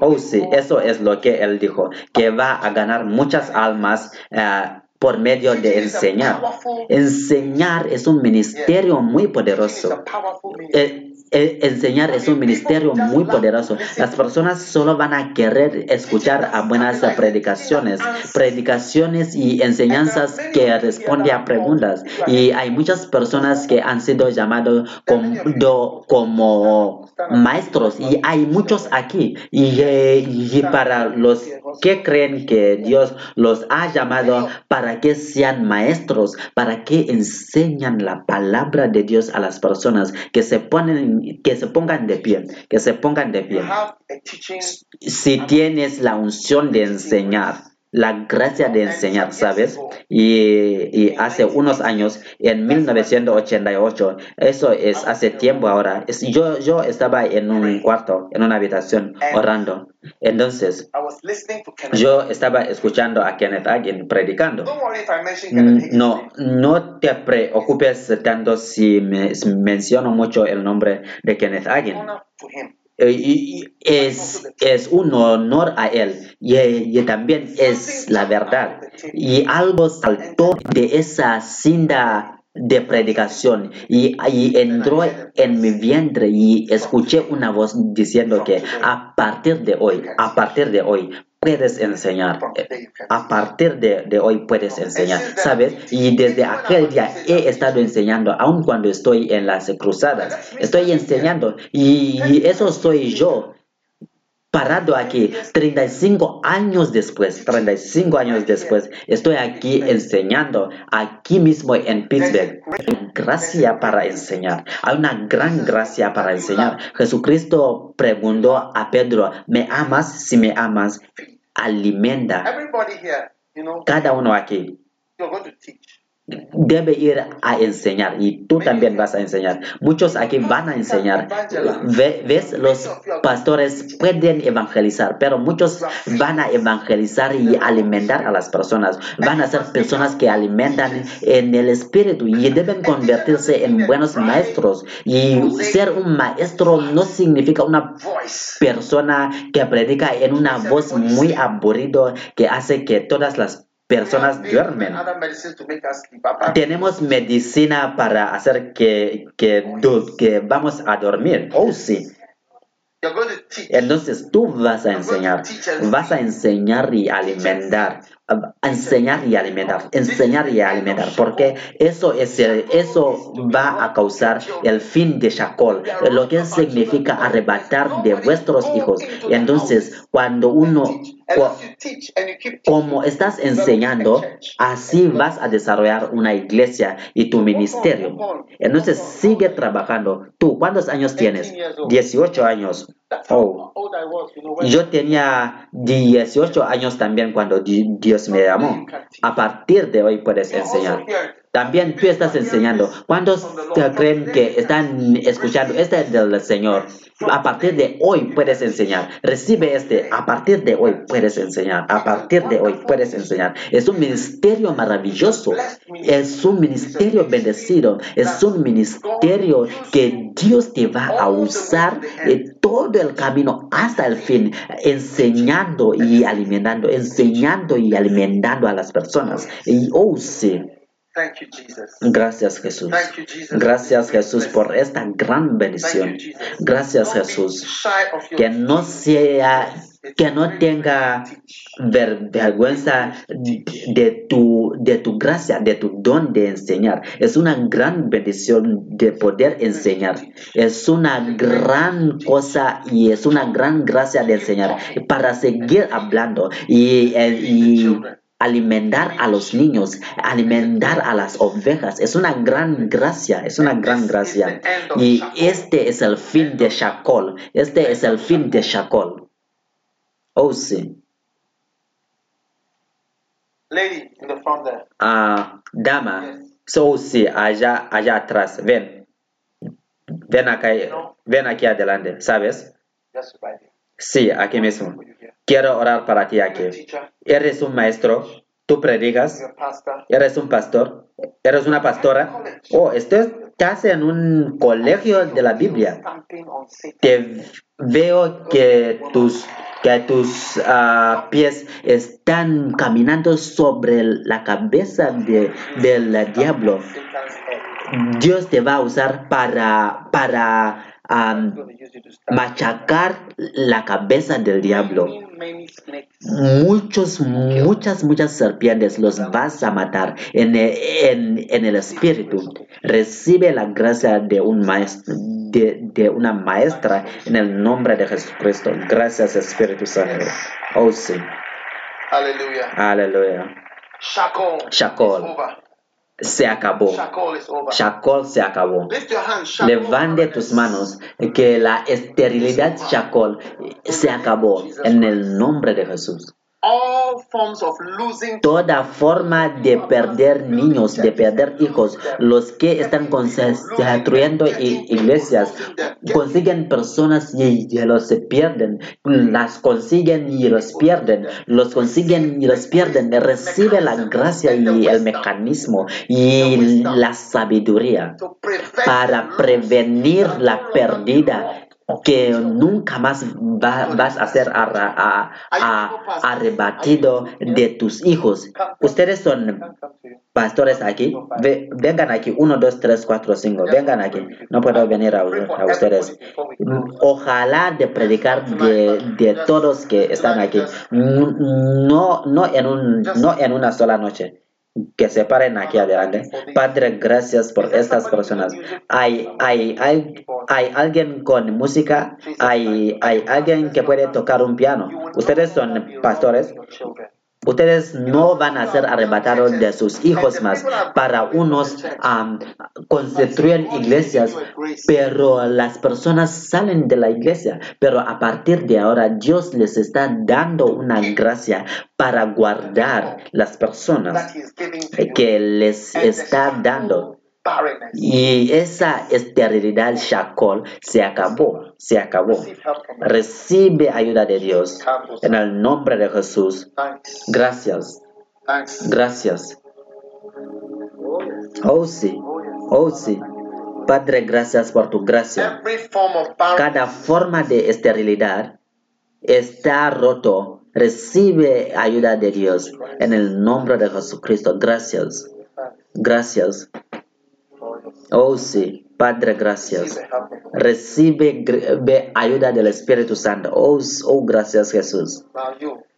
Oh, sí, eso es lo que él dijo, que va a ganar muchas almas eh, por medio de enseñar. Enseñar es un ministerio muy poderoso. E, enseñar es un ministerio muy poderoso. Las personas solo van a querer escuchar a buenas predicaciones, predicaciones y enseñanzas que responden a preguntas. Y hay muchas personas que han sido llamados como, como maestros y hay muchos aquí. Y, y para los que creen que Dios los ha llamado para que sean maestros, para que enseñan la palabra de Dios a las personas, que se ponen que se pongan de pie, que se pongan de pie. Si tienes la unción de enseñar, la gracia de enseñar, ¿sabes? Y, hace unos años, en 1988, eso es hace tiempo ahora, yo, yo estaba en un cuarto, en una habitación, orando. Entonces, yo estaba escuchando a Kenneth Hagin predicando. No, no te preocupes tanto si me, menciono mucho el nombre de Kenneth Hagin. Eh, y es, es un honor a él y, también es la verdad. Y algo saltó de esa cinta de predicación y, y, entró en mi vientre y escuché una voz diciendo que a partir de hoy, a partir de hoy, puedes enseñar. A partir de, hoy puedes enseñar, ¿sabes? Y desde aquel día he estado enseñando, aun cuando estoy en las cruzadas. Estoy enseñando y eso soy yo parado aquí 35 años después, 35 años después, estoy aquí enseñando, aquí mismo en Pittsburgh. Gracia para enseñar, hay una gran gracia para enseñar. Jesucristo preguntó a Pedro, ¿me amas? Si me amas, alimenta. Cada uno aquí debe ir a enseñar y tú también vas a enseñar. Muchos aquí van a enseñar. ¿Ves? Los pastores pueden evangelizar, pero muchos van a evangelizar y alimentar a las personas. Van a ser personas que alimentan en el espíritu y deben convertirse en buenos maestros. Y ser un maestro no significa una persona que predica en una voz muy aburrido que hace que todas las personas duermen. Tenemos medicina para hacer que, que, que vamos a dormir. Oh, sí. Entonces tú vas a enseñar, vas a enseñar y alimentar. enseñar y alimentar, enseñar y alimentar, porque eso, es eso va a causar el fin de Shakol, lo que significa arrebatar de vuestros hijos. Entonces, cuando uno, como estás enseñando, así vas a desarrollar una iglesia y tu ministerio. Entonces, sigue trabajando. ¿Tú cuántos años tienes? 18 años. Oh. Yo tenía 18 años también cuando Dios me llamó. A partir de hoy puedes enseñar. También tú estás enseñando. ¿Cuántos creen que están escuchando? Este es del Señor. A partir de hoy puedes enseñar. Recibe este. A partir de hoy puedes enseñar. A partir de hoy puedes enseñar. Es un ministerio maravilloso. Es un ministerio bendecido. Es un ministerio que Dios te va a usar en todo el camino hasta el fin, enseñando y alimentando, enseñando y alimentando a las personas. Y oh sí. Gracias Jesús. Gracias Jesús por esta gran bendición. Gracias Jesús. Que no sea, que no tenga vergüenza de tu, de tu gracia, de tu don de enseñar. Es una gran bendición de poder enseñar. Es una gran cosa y es una gran gracia de enseñar para seguir hablando. Y, y alimentar a los niños, alimentar a las ovejas. Es una gran gracia, es una gran gracia. Y este es el fin de Shakol. Este es el fin de Shakol. Oh, sí. Lady in the front there. Ah, dama. So, sí, allá, allá atrás. Ven. Ven acá, ven aquí adelante, ¿sabes? Sí, aquí mismo. Quiero orar para ti aquí. Eres un maestro, tú predicas, eres un pastor, eres una pastora. Oh, estás en un colegio de la Biblia. Te veo que tus, que tus ah, pies están caminando sobre la cabeza de, del diablo. Dios te va a usar para, para machacar la cabeza del diablo. Muchos, muchas, muchas serpientes los vas a matar en el, en, el espíritu. Recibe la gracia de, un maestro, de, una maestra en el nombre de Jesucristo. Gracias Espíritu Santo. Oh sí. Aleluya. Aleluya. Shakol se acabó. Shakol se acabó. Levante tus manos, que la esterilidad Shakol se acabó en el nombre de Jesús. Toda forma de perder niños, de perder hijos, los que están construyendo iglesias, consiguen personas y los pierden, las consiguen y los pierden, los consiguen y los pierden, recibe la gracia y el mecanismo y la sabiduría para prevenir la pérdida que nunca más vas a ser arrebatido de tus hijos. Ustedes son pastores aquí. vengan aquí. Uno, dos, tres, cuatro, cinco. Vengan aquí. No puedo venir a, ustedes. Ojalá de predicar de, de, todos que están aquí. No, no, en un, no en una sola noche que se paren aquí adelante. Padre, gracias por estas personas. Hay, hay, hay, hay alguien con música, hay, hay alguien que puede tocar un piano. Ustedes son pastores. Ustedes no van a ser arrebatados de sus hijos más. Para unos um, construyen iglesias, pero las personas salen de la iglesia. Pero a partir de ahora Dios les está dando una gracia para guardar las personas que les está dando. Y esa esterilidad Shakol se acabó, se acabó. Recibe ayuda de Dios en el nombre de Jesús. Gracias. Gracias. Oh sí, oh sí. Padre, gracias por tu gracia. Cada forma de esterilidad está roto. Recibe ayuda de Dios en el nombre de Jesucristo. Gracias. Gracias. Oh sí, Padre, gracias. Recibe ayuda del Espíritu Santo. Oh, oh, gracias Jesús.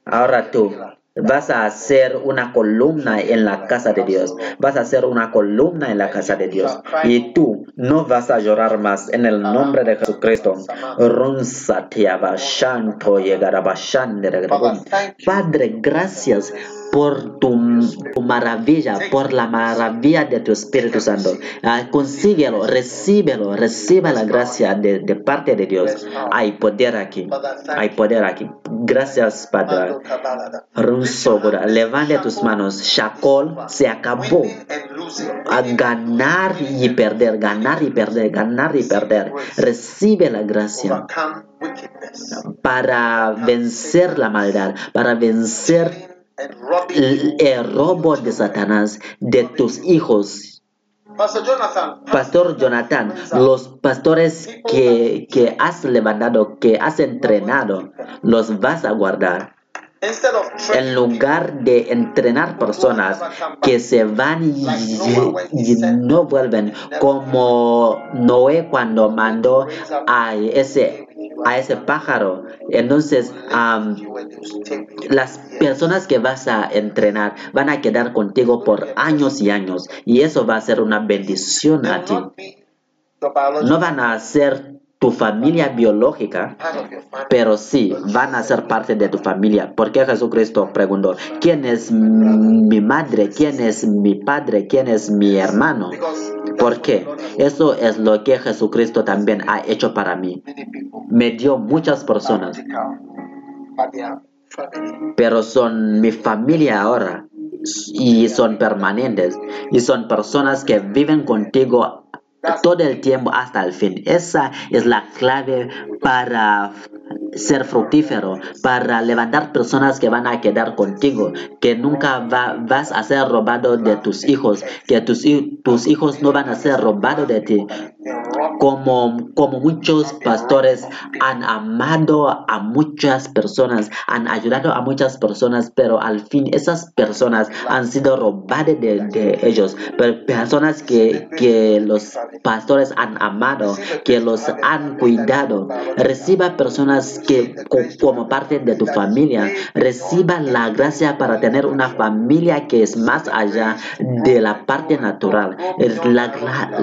Ahora tú vas a hacer una columna en la casa de Dios. Vas a hacer una columna en la casa de Dios. Y tú no vas a llorar más en el nombre de Jesucristo. Padre, gracias por tu, maravilla, por la maravilla de tu Espíritu Santo. Ah, consíguelo, recíbelo, reciba la gracia de, parte de Dios. Hay poder aquí, hay poder aquí. Gracias, Padre. Levante tus manos. Shakol se acabó. A ganar y perder, ganar y perder, ganar y perder. Recibe la gracia para vencer la maldad, para vencer el, robo de Satanás de tus hijos. Pastor Jonathan, los pastores que, que has levantado, que has entrenado, los vas a guardar en lugar de entrenar personas que se van y, no vuelven, como Noé cuando mandó a ese, a ese pájaro. Entonces, las personas que vas a entrenar van a quedar contigo por años y años y eso va a ser una bendición a ti. No van a ser tu familia biológica, pero sí van a ser parte de tu familia. Porque Jesucristo preguntó, ¿quién es mi madre? ¿Quién es mi padre? ¿Quién es mi hermano? ¿Por qué? Eso es lo que Jesucristo también ha hecho para mí. Me dio muchas personas, pero son mi familia ahora y son permanentes y son personas que viven contigo todo el tiempo hasta el fin. Esa es la clave para ser fructífero, para levantar personas que van a quedar contigo, que nunca vas a ser robado de tus hijos, que tus, tus hijos no van a ser robados de ti. Como, como muchos pastores han amado a muchas personas, han ayudado a muchas personas, pero al fin esas personas han sido robadas de, ellos. Pero personas que, que los pastores han amado, que los han cuidado. Reciba personas que como parte de tu familia, reciba la gracia para tener una familia que es más allá de la parte natural. La,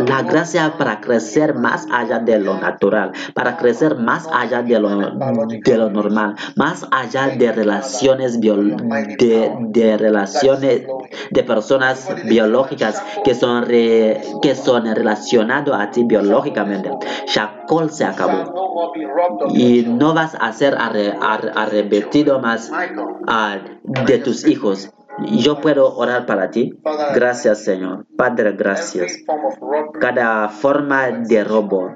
la, gracia para crecer más allá de lo natural, para crecer más allá de lo, de lo normal, más allá de relaciones de, de relaciones de personas biológicas que son, que son relacionadas a ti biológicamente. Shakol se acabó. Y no vas a ser arrepentido más de tus hijos. Yo puedo orar para ti. Gracias, Señor. Padre, gracias. Cada forma de robo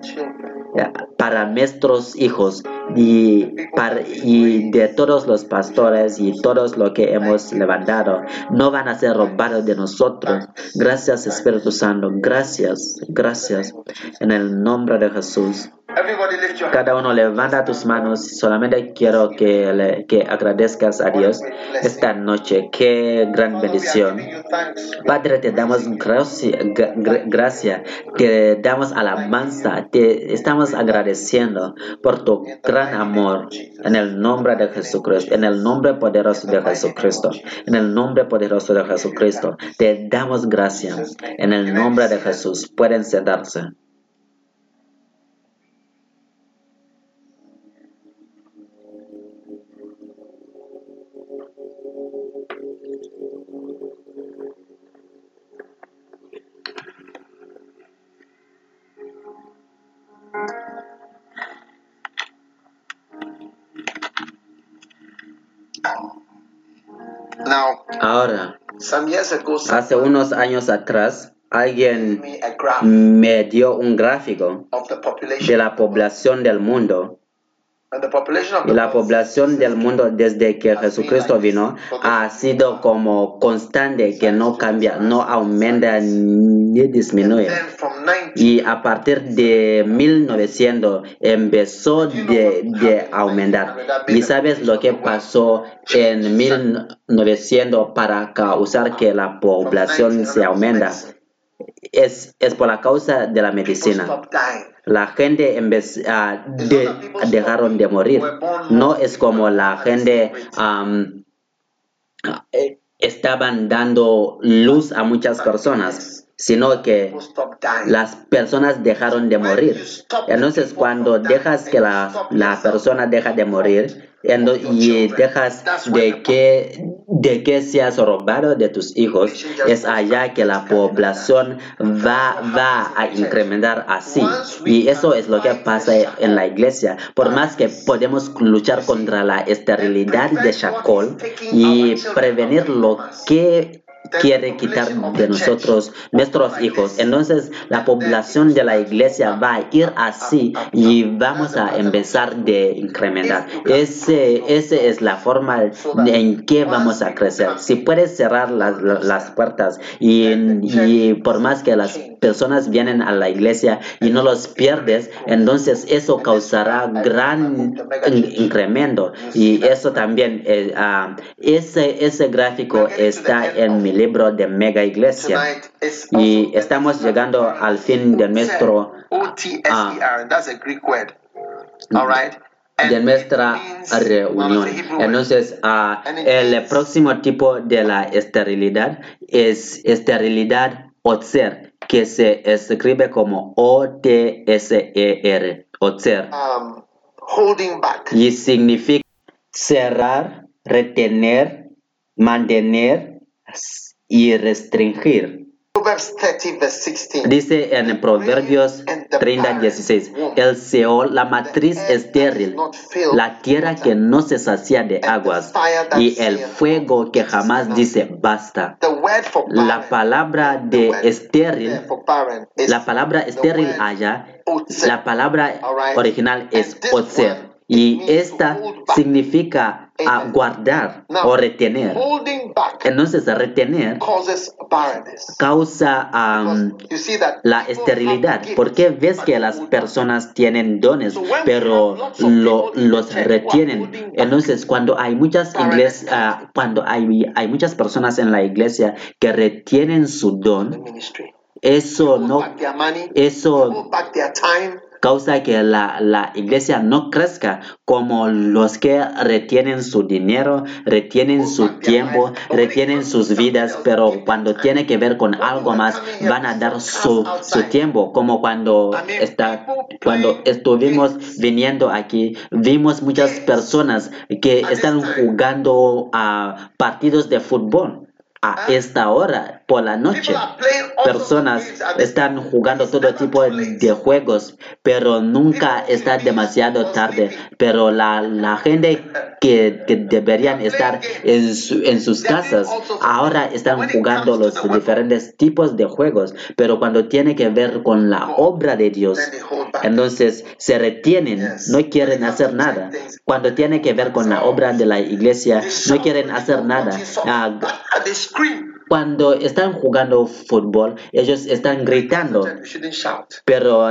para nuestros hijos y, para, y de todos los pastores y todos los que hemos levantado no van a ser robados de nosotros. Gracias Espíritu Santo, gracias, gracias en el nombre de Jesús. Cada uno levanta tus manos. Solamente quiero que, que agradezcas a Dios esta noche. Qué gran bendición. Padre, te damos gracia, te damos alabanza, te estamos agradeciendo por tu gran amor en el nombre de Jesucristo, en el nombre poderoso de Jesucristo, en el nombre poderoso de Jesucristo. Te damos gracias en el nombre de Jesús. Pueden sentarse. Hace unos años atrás, alguien me dio un gráfico de la población del mundo la población del mundo desde que Jesucristo vino ha sido como constante, que no cambia, no aumenta ni disminuye. Y a partir de 1900 empezó de, aumentar. ¿Y sabes lo que pasó en 1900 para causar que la población se aumenta? Es, es por la causa de la medicina. la gente ah, de, dejaron de morir. No es como la gente eh, estaban dando luz a muchas personas, sino que las personas dejaron de morir. Entonces, cuando dejas que la, la persona deja de morir, y dejas de que, de que seas robado de tus hijos, es allá que la población va, va a incrementar así. Y eso es lo que pasa en la iglesia. Por más que podemos luchar contra la esterilidad de Shakol y prevenir lo que quiere quitar de nosotros nuestros hijos. Entonces la población de la iglesia va a ir así y vamos a empezar de incrementar. Ese, ese es la forma en que vamos a crecer. Si puedes cerrar las, las puertas y, y por más que las personas vienen a la iglesia y no los pierdes, entonces eso causará gran incremento. Y eso también, eh, uh, ese, ese gráfico está en mi libro de Mega Iglesia. Y estamos llegando al fin de nuestro... De nuestra reunión. Entonces, uh, el próximo tipo de la esterilidad es esterilidad Otser, que se escribe como O-T-S-E-R, Otser. Um, y significa cerrar, retener, mantener y restringir. Dice en Proverbios 30, 16, el Seol, la matriz estéril, la tierra que no se sacia de aguas y el fuego que jamás dice basta. La palabra de estéril, la palabra estéril allá, la palabra original es otser y esta significa guardar o retener. Entonces, retener causa la esterilidad. Porque ves que las personas tienen dones, pero los retienen. Entonces, cuando hay muchas iglesias, ah, cuando hay, hay muchas personas en la iglesia que retienen su don, eso no, eso causa que la, la, iglesia no crezca como los que retienen su dinero, retienen su tiempo, retienen sus vidas, pero cuando tiene que ver con algo más, van a dar su, su tiempo, como cuando, está, cuando estuvimos viniendo aquí, vimos muchas personas que están jugando a partidos de fútbol a esta hora por la noche. Personas están jugando todo tipo de juegos, pero nunca está demasiado tarde. Pero la, la gente que, deberían estar en, en sus casas ahora están jugando los diferentes tipos de juegos. Pero cuando tiene que ver con la obra de Dios, entonces se retienen, no quieren hacer nada. Cuando tiene que ver con la obra de la iglesia, no quieren hacer nada. Ah, cuando están jugando fútbol, ellos están gritando. Pero,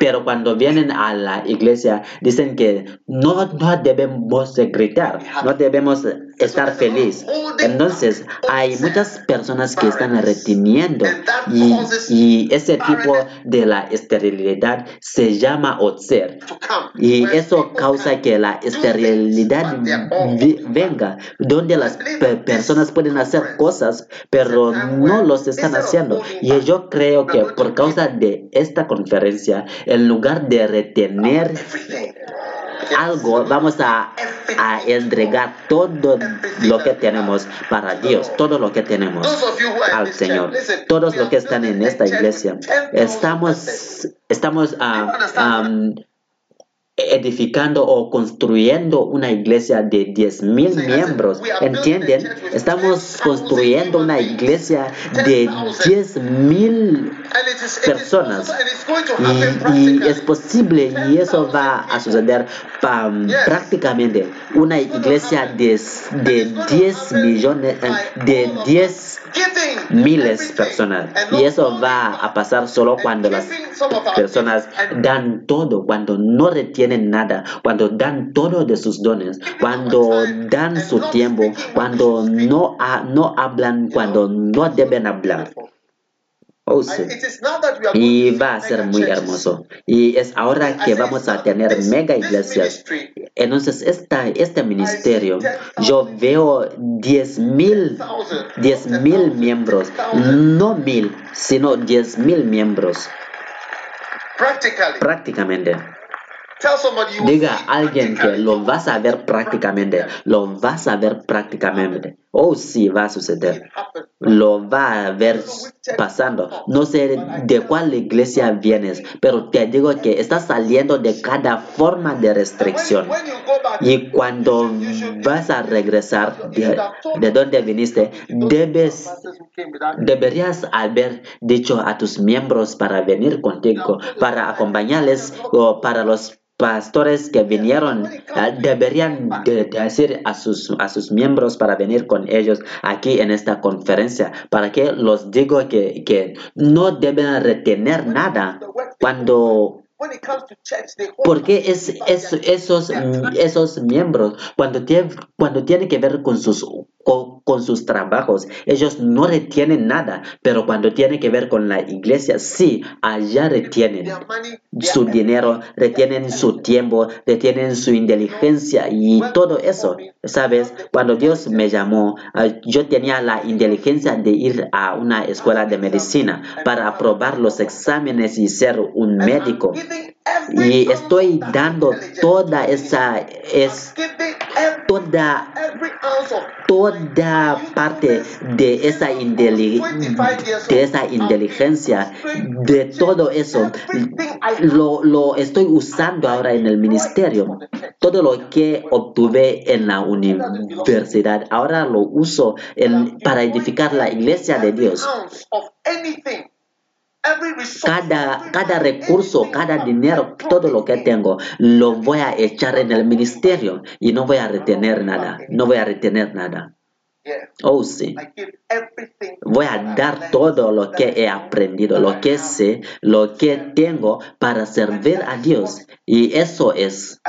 pero cuando vienen a la iglesia, dicen que no, no debemos gritar, no debemos estar feliz. Entonces, hay muchas personas que están reteniendo y, y ese tipo de la esterilidad se llama otser. Y eso causa que la esterilidad venga, donde las personas pueden hacer cosas, pero no los están haciendo. Y yo creo que por causa de esta conferencia, en lugar de retener algo, vamos a, a, entregar todo lo que tenemos para Dios, todo lo que tenemos al Señor. Todos los que están en esta iglesia, estamos, estamos um, edificando o construyendo una iglesia de 10 mil miembros. ¿Entienden? Estamos construyendo una iglesia de 10 mil personas. Y, es posible y eso va a suceder prácticamente. Una iglesia de, de 10 millones, eh, de 10 miles personas. Y eso va a pasar solo cuando las personas dan todo, cuando no retienen nada, cuando dan todo de sus dones, cuando dan su tiempo, cuando no, no hablan, cuando no deben hablar. Oh, sí. Y va a ser muy hermoso. Y es ahora que vamos a tener mega iglesias. Entonces, esta, este ministerio, yo veo 10 mil, 10 mil miembros, no mil, sino 10 mil miembros. Prácticamente. Diga a alguien que lo vas a ver prácticamente, lo vas a ver prácticamente. Oh, sí, va a suceder. Lo va a ver pasando. No sé de cuál iglesia vienes, pero te digo que estás saliendo de cada forma de restricción. Y cuando vas a regresar de, donde viniste, debes, deberías haber dicho a tus miembros para venir contigo, para acompañarles o para los pastores que vinieron ah, deberían decir a sus, a sus miembros para venir con ellos aquí en esta conferencia, para que los digo que, que no deben retener nada cuando porque es, es, esos, esos miembros, cuando tienen, cuando tiene que ver con sus, con, sus trabajos, ellos no retienen nada, pero cuando tiene que ver con la iglesia, sí, allá retienen su dinero, retienen su tiempo, retienen su inteligencia y todo eso. Sabes, cuando Dios me llamó, ah, yo tenía la inteligencia de ir a una escuela de medicina para aprobar los exámenes y ser un médico. Y estoy dando toda esa, es, toda, toda parte de esa, de esa inteligencia, de todo eso, lo, estoy usando ahora en el ministerio. Todo lo que obtuve en la universidad, ahora lo uso para edificar la iglesia de Dios. Cada, cada recurso, cada dinero, todo lo que tengo, lo voy a echar en el ministerio y no voy a retener nada. No voy a retener nada. Oh, sí. Voy a dar todo lo que he aprendido, lo que sé, lo que tengo para servir a Dios. Y eso es.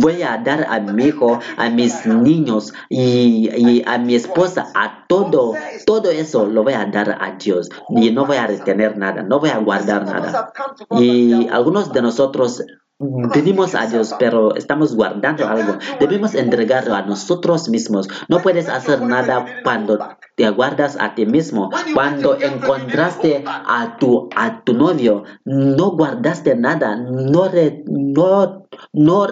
Voy a dar a mi hijo, a mis niños y, a mi esposa, a todo, todo eso lo voy a dar a Dios. Y no voy a retener nada, no voy a guardar nada. Y algunos de nosotros Pedimos a Dios, pero estamos guardando algo. Debemos entregarlo a nosotros mismos. No puedes hacer nada cuando te guardas a ti mismo. Cuando encontraste a tu, a tu novio, no guardaste nada. No, no, no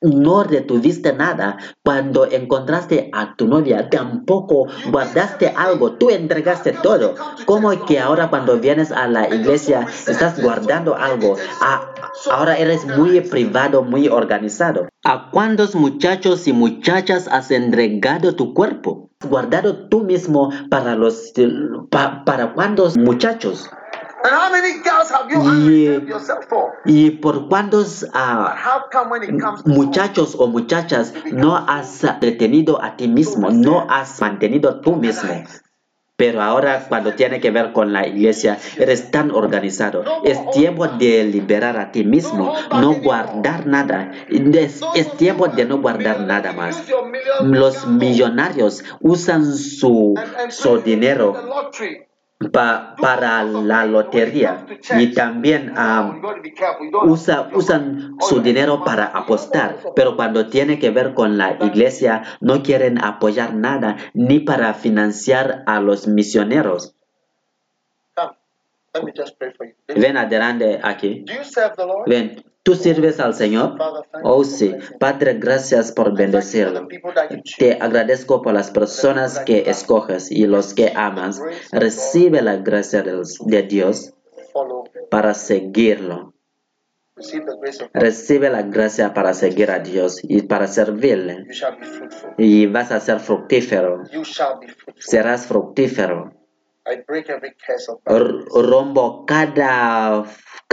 no retuviste nada. Cuando encontraste a tu novia, tampoco guardaste algo. Tú entregaste todo. ¿Cómo que ahora cuando vienes a la iglesia estás guardando algo? Ah, ahora eres muy privado, muy organizado. ¿A cuántos muchachos y muchachas has entregado tu cuerpo? ¿Guardado tú mismo para los para cuántos muchachos? Y, por cuántos ah, muchachos o muchachas no has detenido a ti mismo, no has mantenido tú mismo. Pero ahora cuando tiene que ver con la iglesia, eres tan organizado. Es tiempo de liberar a ti mismo, no guardar nada. Es, es tiempo de no guardar nada más. Los millonarios usan su, su dinero para la lotería y también usan su dinero para apostar, pero cuando tiene que ver con la iglesia no quieren apoyar nada ni para financiar a los misioneros. Ven adelante aquí. Ven. ¿Tú sirves al Señor? Oh sí. Padre, gracias por bendecirlo. Te agradezco por las personas que escoges y los que amas. Recibe la gracia de Dios para seguirlo. Recibe la gracia para seguir a Dios y para servirle. Y vas a ser fructífero. Serás fructífero. Rombo cada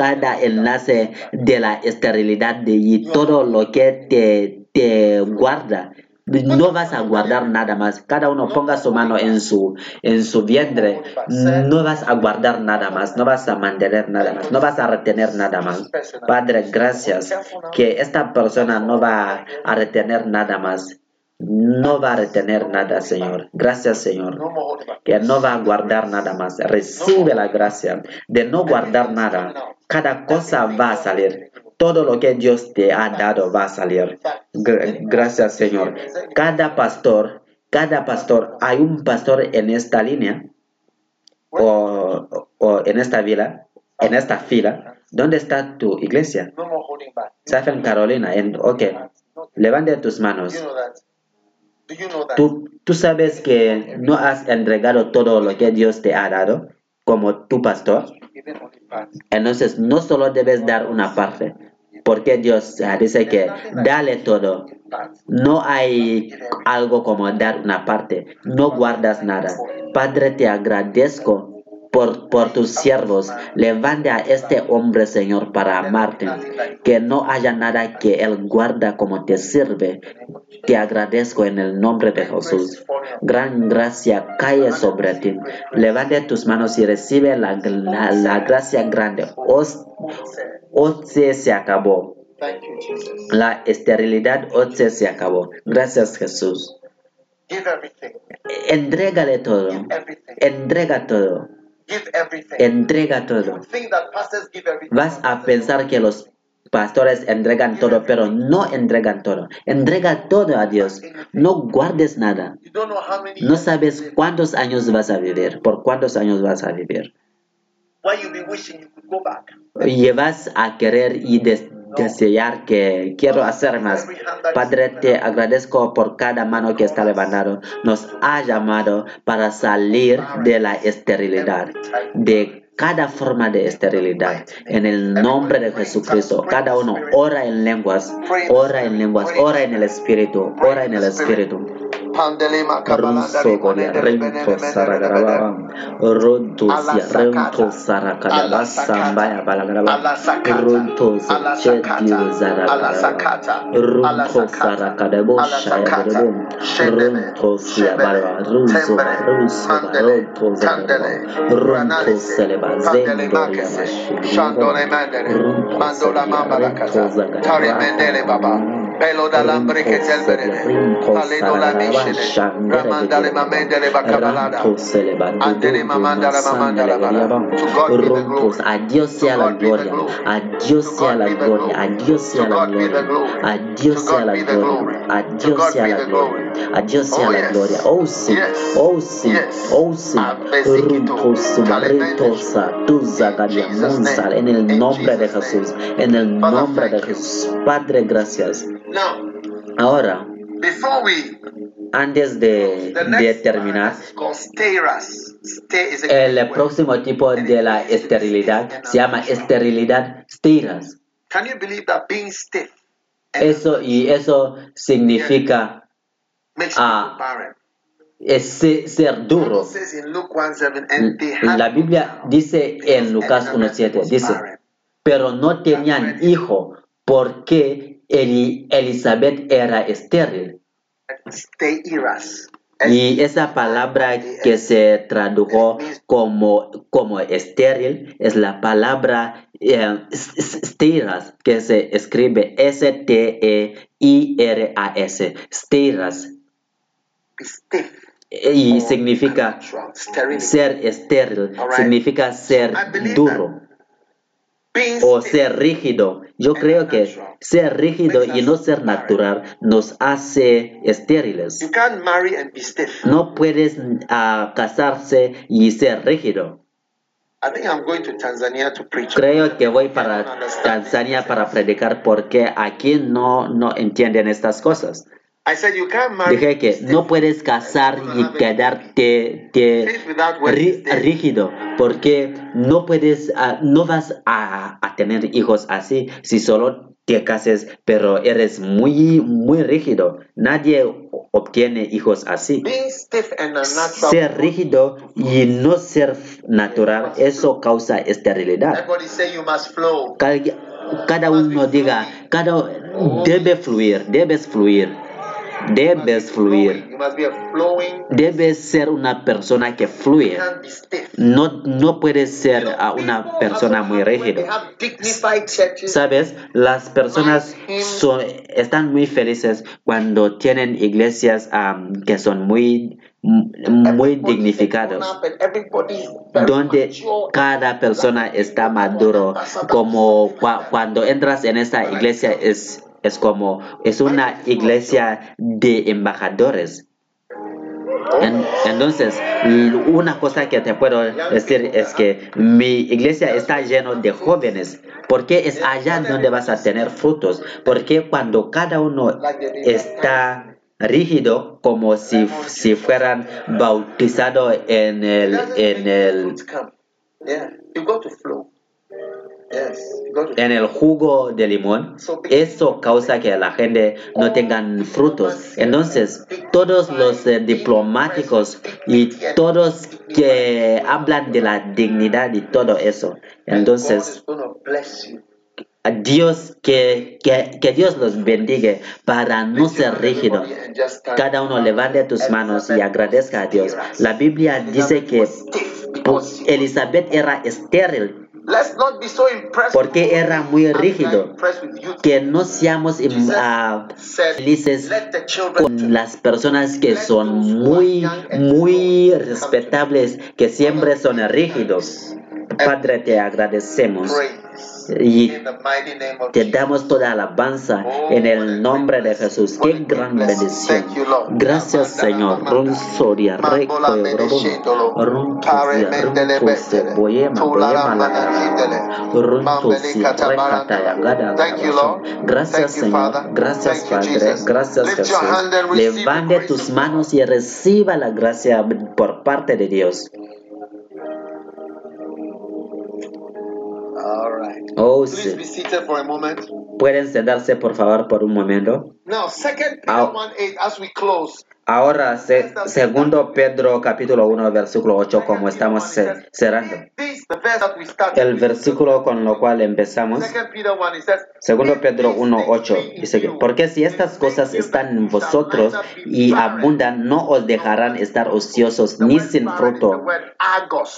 cada enlace de la esterilidad y todo lo que te, te guarda. No vas a guardar nada más. Cada uno ponga su mano en su, en su vientre. No vas a guardar nada más. No vas a mantener nada más. No vas a retener nada más. Padre, gracias que esta persona no va a retener nada más no va a retener nada, Señor. Gracias, Señor. Que no va a guardar nada más. Recibe la gracia de no guardar nada. Cada cosa va a salir. Todo lo que Dios te ha dado va a salir. Gracias, Señor. Cada pastor, cada pastor, hay un pastor en esta línea o, en esta vila, en esta fila. ¿Dónde está tu iglesia? Southern Carolina. En, ok. Levante tus manos. ¿Tú, tú sabes que no has entregado todo lo que Dios te ha dado como tu pastor. Entonces, no solo debes dar una parte, porque Dios dice que dale todo. No hay algo como dar una parte. No guardas nada. Padre, te agradezco por, por, tus siervos. Levanta a este hombre, Señor, para amarte. Que no haya nada que él guarda como te sirve. Te agradezco en el nombre de Jesús. Gran gracia cae sobre ti. Levanta tus manos y recibe la, la, gracia grande. Oce se acabó. La esterilidad Oce se acabó. Gracias, Jesús. Entrégale todo. Entrega todo. Entrega todo. Vas a pensar que los pastores entregan todo, pero no entregan todo. Entrega todo a Dios. No guardes nada. No sabes cuántos años vas a vivir, por cuántos años vas a vivir. Llevas a querer y desear que quiero hacer más. Padre, te agradezco por cada mano que está levantado. Nos ha llamado para salir de la esterilidad, de cada forma de esterilidad. En el nombre de Jesucristo, cada uno ora en lenguas, ora en lenguas, ora en el Espíritu, ora en el Espíritu. Pandelima Kabalanda Rento Saragaraba Ronto Rento Sarakadaba Sambaya Balagaraba Ronto Chedio Zaragaraba Ronto Sarakadabo Shayagarabo Ronto Siabara Ruso Ruso Ronto Zaragaraba Ronto Seleba Zendo Yamashi Ronto Zagaraba Tari Mendele Baba. Pelo da lambre che telbere Paledola Mishele Ramandale Mamendele Bakabalada Andele Mamandala Mamandala Bala. To God be the glory. A Dios sea la gloria. A Dios sea la gloria. A Dios sea la gloria. A Dios sea la gloria. A Dios sea la gloria. A Dios sea la gloria. Oh sí. Oh sí. Oh sí. En el nombre de Jesús. En el nombre de Jesús. Padre gracias Ahora, antes de, de terminar, el próximo tipo de la esterilidad se llama esterilidad stiras. Eso y eso significa ah, es ser duro. La Biblia dice en Lucas 1.7, dice, pero no tenían hijo porque Elizabeth era estéril. Y esa palabra que se tradujo como, como estéril es la palabra eh, stiras, que se escribe S-T-E-I-R-A-S, stiras. Y significa ser estéril, significa ser duro o ser rígido. Yo creo que ser rígido y no ser natural nos hace estériles. No puedes uh, casarse y ser rígido. Creo que voy para Tanzania para predicar porque aquí no, no entienden estas cosas. Dije que no puedes casar y quedarte rígido porque no puedes, ah, no vas a, a, tener hijos así si solo te cases, pero eres muy, muy rígido. Nadie obtiene hijos así. Ser rígido y no ser natural, eso causa esterilidad. Cada uno diga, cada debe fluir, debes fluir. Debes fluir. Debes ser una persona que fluye. No, no puedes ser una persona muy rígida. Sabes, las personas son, están muy felices cuando tienen iglesias que son muy muy dignificados, donde cada persona está maduro, como cuando entras en esta iglesia es, es como, es una iglesia de embajadores. entonces, una cosa que te puedo decir es que mi iglesia está llena de jóvenes, porque es allá donde vas a tener frutos, porque cuando cada uno está rígido como si, si fueran bautizados en el, en el, en el jugo de limón, eso causa que la gente no tengan frutos. Entonces, todos los eh, diplomáticos y todos que hablan de la dignidad y todo eso, entonces Dios, que, que, Dios los bendiga para no ser rígido. Cada uno levante tus manos y agradezca a Dios. La Biblia dice que Elizabeth era estéril porque era muy rígido. Que no seamos uh, felices con las personas que son muy, muy respetables, que siempre son rígidos. Padre, te agradecemos y te damos toda alabanza en el nombre de Jesús. Qué gran bendición. Gracias, Señor. Soria, Gracias, Señor. Gracias, Padre. Gracias, Jesús. Levante tus manos y reciba la gracia por parte de Dios. All right. Oh, Please be seated for a moment. Pueden sentarse por favor por un momento. Now, second Peter 1:8 as we close. Ahora, segundo Pedro capítulo 1, versículo 8, como estamos cerrando. El versículo con lo cual empezamos. Segundo Pedro 1, 8 dice que, porque si estas cosas están en vosotros y abundan, no os dejarán estar ociosos ni sin fruto.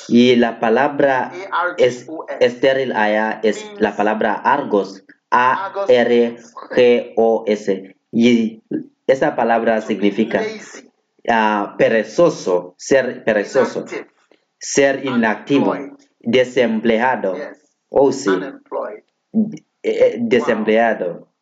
Y la palabra es estéril allá es la palabra argos. A-R-G-O-S. Y esa palabra significa uh, perezoso, ser perezoso, ser inactivo, desempleado, o oh, sí, eh, desempleado.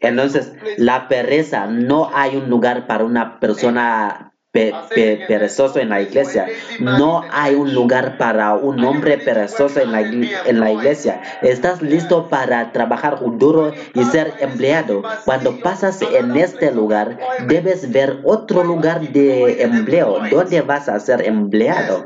Entonces, la pereza, no hay un lugar para una persona perezoso en la iglesia. No hay un lugar para un hombre perezoso en la, en la iglesia. Estás listo para trabajar duro y ser empleado. Cuando pasas en este lugar, debes ver otro lugar de empleo. donde vas a ser empleado,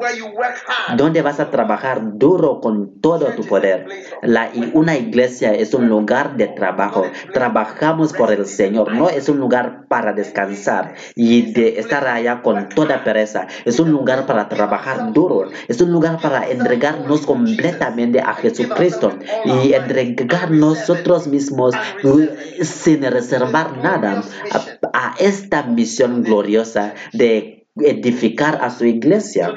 donde vas a trabajar duro con todo tu poder. La, una iglesia es un lugar de trabajo. Trabajamos por el Señor, no es un lugar para descansar y de estar allá con toda pereza. Es un lugar para trabajar duro. Es un lugar para entregarnos completamente a Jesucristo y entregar nosotros mismos sin reservar nada a, a esta misión gloriosa de edificar a su iglesia.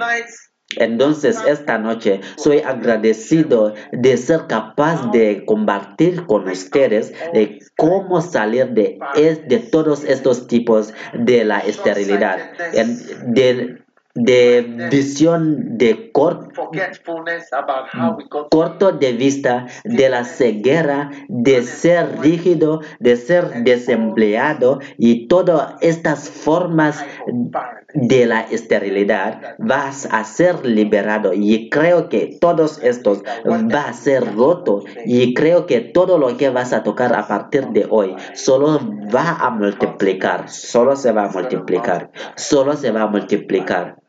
Entonces esta noche soy agradecido de ser capaz de compartir con ustedes de cómo salir de, de todos estos tipos de la esterilidad, de, de visión de corto, de vista de la ceguera, de ser rígido, de ser desempleado y todas estas formas de la esterilidad vas a ser liberado. Y creo que todos estos va a ser roto. Y creo que todo lo que vas a tocar a partir de hoy solo va a multiplicar, solo se va a multiplicar, solo se va a multiplicar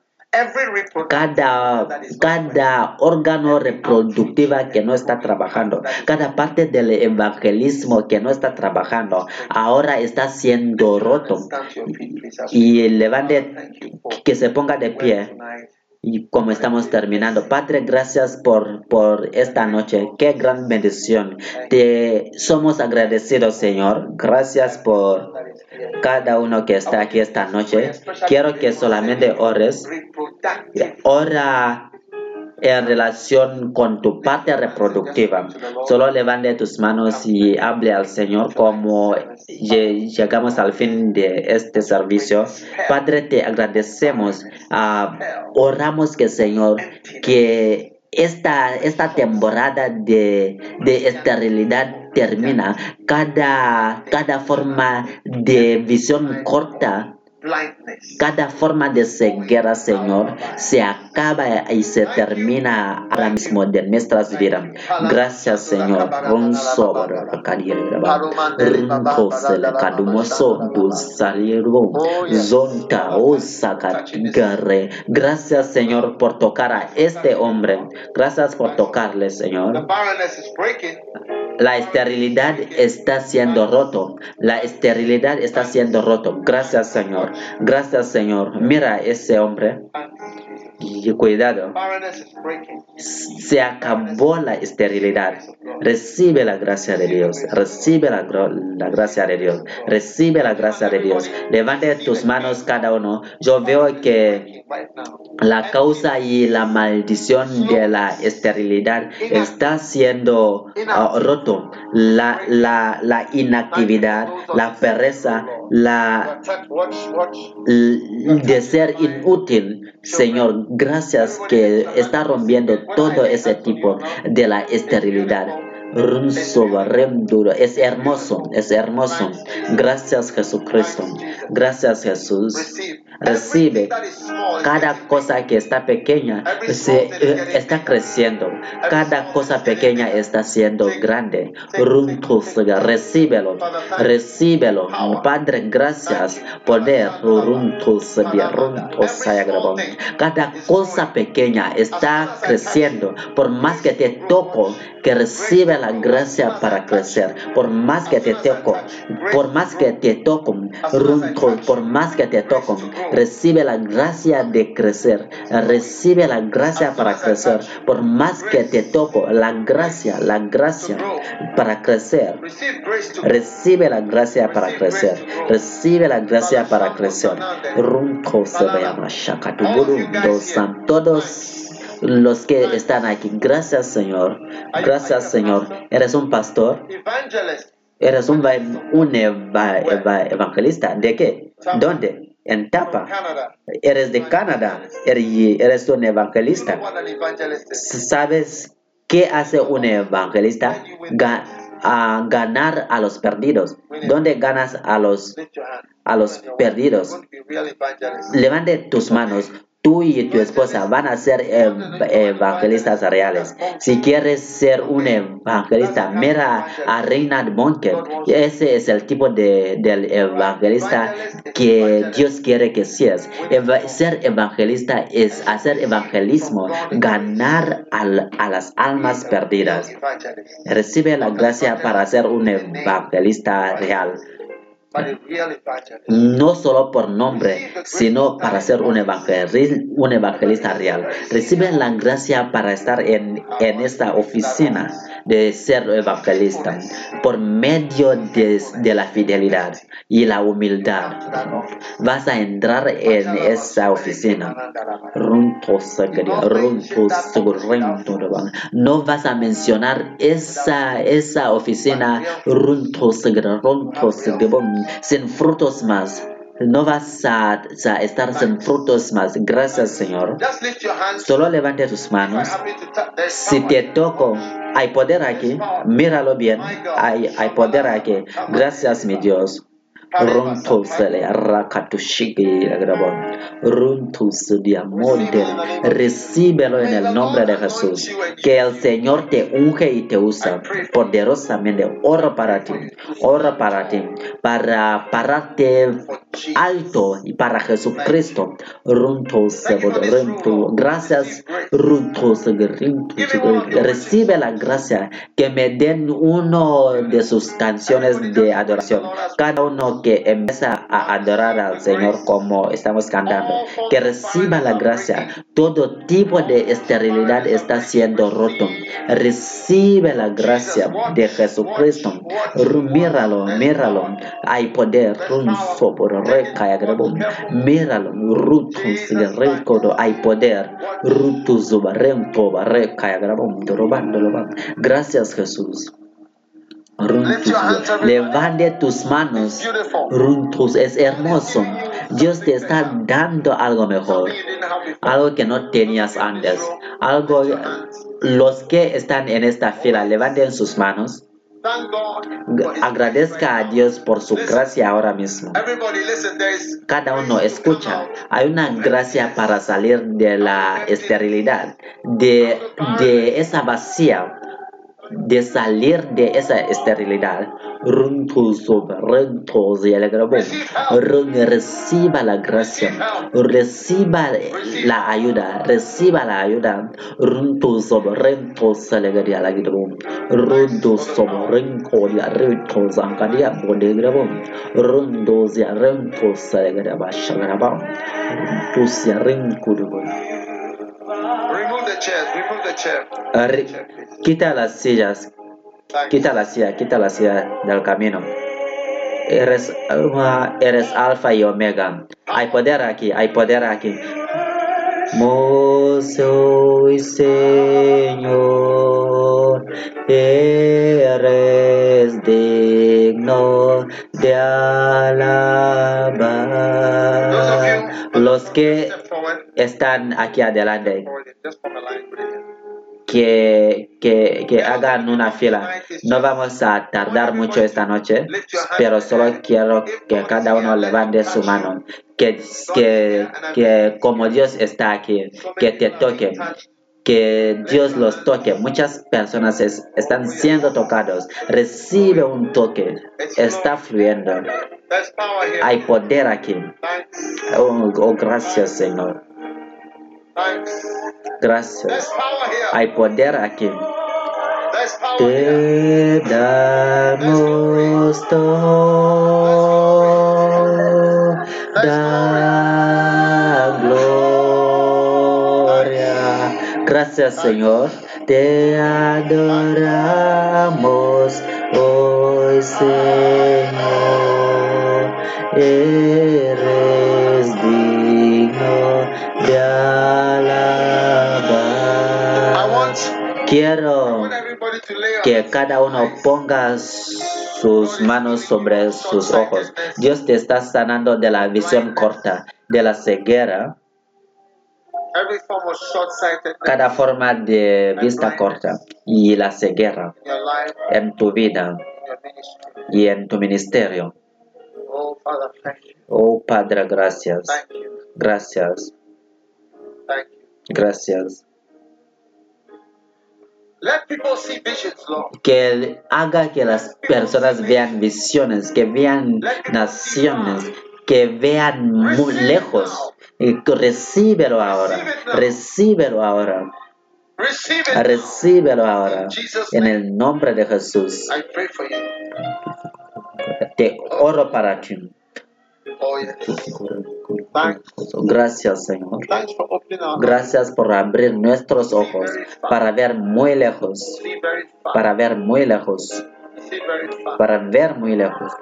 cada, cada órgano reproductivo que no está trabajando, cada parte del evangelismo que no está trabajando, ahora está siendo roto. Y levante, que se ponga de pie y como estamos terminando. Padre, gracias por, por esta noche. Qué gran bendición. Te somos agradecidos, Señor. Gracias por cada uno que está aquí esta noche. Quiero que solamente ores. Ora en relación con tu parte reproductiva. Solo levante tus manos y hable al Señor como llegamos al fin de este servicio. Padre, te agradecemos. Uh, oramos que Señor, que esta, esta temporada de, de esterilidad termina. Cada, cada forma de visión corta cada forma de ceguera, Señor, se acaba y se termina ahora mismo de nuestras vidas. Gracias, Señor. Gracias, Señor, por tocar a este hombre. Gracias por tocarle, Señor. La esterilidad está siendo roto. La esterilidad está siendo roto. Gracias, Señor. Gracias, Señor. Mira ese hombre. Y cuidado. Se acabó la esterilidad. Recibe la gracia de Dios. Recibe la, la, gracia de Dios. Recibe la gracia de Dios. Levante tus manos cada uno. Yo veo que la causa y la maldición de la esterilidad está siendo uh, roto. La, la, la inactividad, la pereza, la de ser inútil. Señor, gracias que está rompiendo todo ese tipo de la esterilidad. Es hermoso, es hermoso. Gracias Jesucristo. Gracias Jesús. Recibe cada cosa que está pequeña se, eh, está creciendo. Cada cosa pequeña está siendo grande. Recíbelo, recíbelo. Padre, gracias. Poder. Cada cosa pequeña está creciendo. Por más que te toco, que recibe la gracia para crecer. Por más que te toco, por más que te toco, por más que te toco, recibe la gracia de crecer. Recibe la gracia para crecer. Por más que te toco, la gracia, la gracia para crecer. Recibe la gracia para crecer. Recibe la gracia para crecer. Todos los que están aquí. Gracias, Señor. Gracias, Señor. ¿Eres un pastor? ¿Eres un, evangelista? ¿De qué? ¿Dónde? En Tapa. Eres de Canadá. Eres un evangelista. ¿Sabes qué hace un evangelista? ganar a los perdidos. ¿Dónde ganas a los, a los perdidos? Levante tus manos tú y tu esposa van a ser evangelistas reales. Si quieres ser un evangelista, mira a Reinhard Bonke. Ese es el tipo de, evangelista que Dios quiere que seas. Ser evangelista es hacer evangelismo, ganar a las almas perdidas. Recibe la gracia para ser un evangelista real no solo por nombre, sino para ser un evangelista, un evangelista real. Reciben la gracia para estar en, en esta oficina de ser evangelista por medio de, la fidelidad y la humildad. Vas a entrar en esa oficina. No vas a mencionar esa, esa oficina sin frutos más. No vas a, estar sin frutos más. Gracias, Señor. Solo levante tus manos. Si te toco, hay poder aquí. Míralo bien. Hay, hay poder aquí. Gracias, mi Dios. Recíbelo en el nombre de Jesús. Que el Señor te unge y te usa poderosamente. Ora para ti. Ora para ti. Para pararte alto y para Jesucristo. Gracias. Recibe la gracia que me den uno de sus canciones de adoración. Cada uno que empieza a adorar al Señor como estamos cantando, que reciba la gracia. Todo tipo de esterilidad está siendo roto. Recibe la gracia de Jesucristo. Míralo, míralo. Hay poder. Míralo. Hay poder. Gracias Jesús. Levante tus manos. Runtus es hermoso. Dios te está dando algo mejor. Algo que no tenías antes. Algo. Los que están en esta fila, levanten sus manos. Agradezca a Dios por su gracia ahora mismo. Cada uno escucha. Hay una gracia para salir de la esterilidad, de, de esa vacía de salir de esa esterilidad. Reciba la gracia, reciba la ayuda, reciba la ayuda. Runtu sobre rento salegaria la grabum. Runtu sobre renko ya rento zangaria bode grabum. Rundu ya rento salegaria bashagrabam. Runtu ya renko Remove the chairs, remove the chair. Quita las sillas, quita la silla, quita la silla del camino. Eres, eres alfa y omega. Hay poder aquí, hay poder aquí. Soy Señor, eres digno de alabar. Los que están aquí adelante, que, que, que, hagan una fila. No vamos a tardar mucho esta noche, pero solo quiero que cada uno levante su mano. Que, que, que como Dios está aquí, que te toque. Que Dios los toque. Muchas personas están siendo tocados. Recibe un toque. Está fluyendo. Hay poder aquí. Oh, oh gracias, Señor. Gracias. Hay poder aquí. Te damos toda gloria. Gracias, Señor. Te adoramos hoy, Señor. Eres digno Quiero que cada uno ponga sus manos sobre sus ojos. Dios te está sanando de la visión corta, de la ceguera, cada forma de vista corta y la ceguera en tu vida y en tu ministerio. Oh Padre, gracias. Gracias. Gracias. Que haga que las personas vean visiones, que vean naciones, que vean muy lejos. Y recíbelo ahora, recíbelo ahora. Recíbelo ahora. En el nombre de Jesús. Te oro para ti. Gracias, Señor. Gracias por abrir nuestros ojos para ver muy lejos, para ver muy lejos, para ver muy lejos,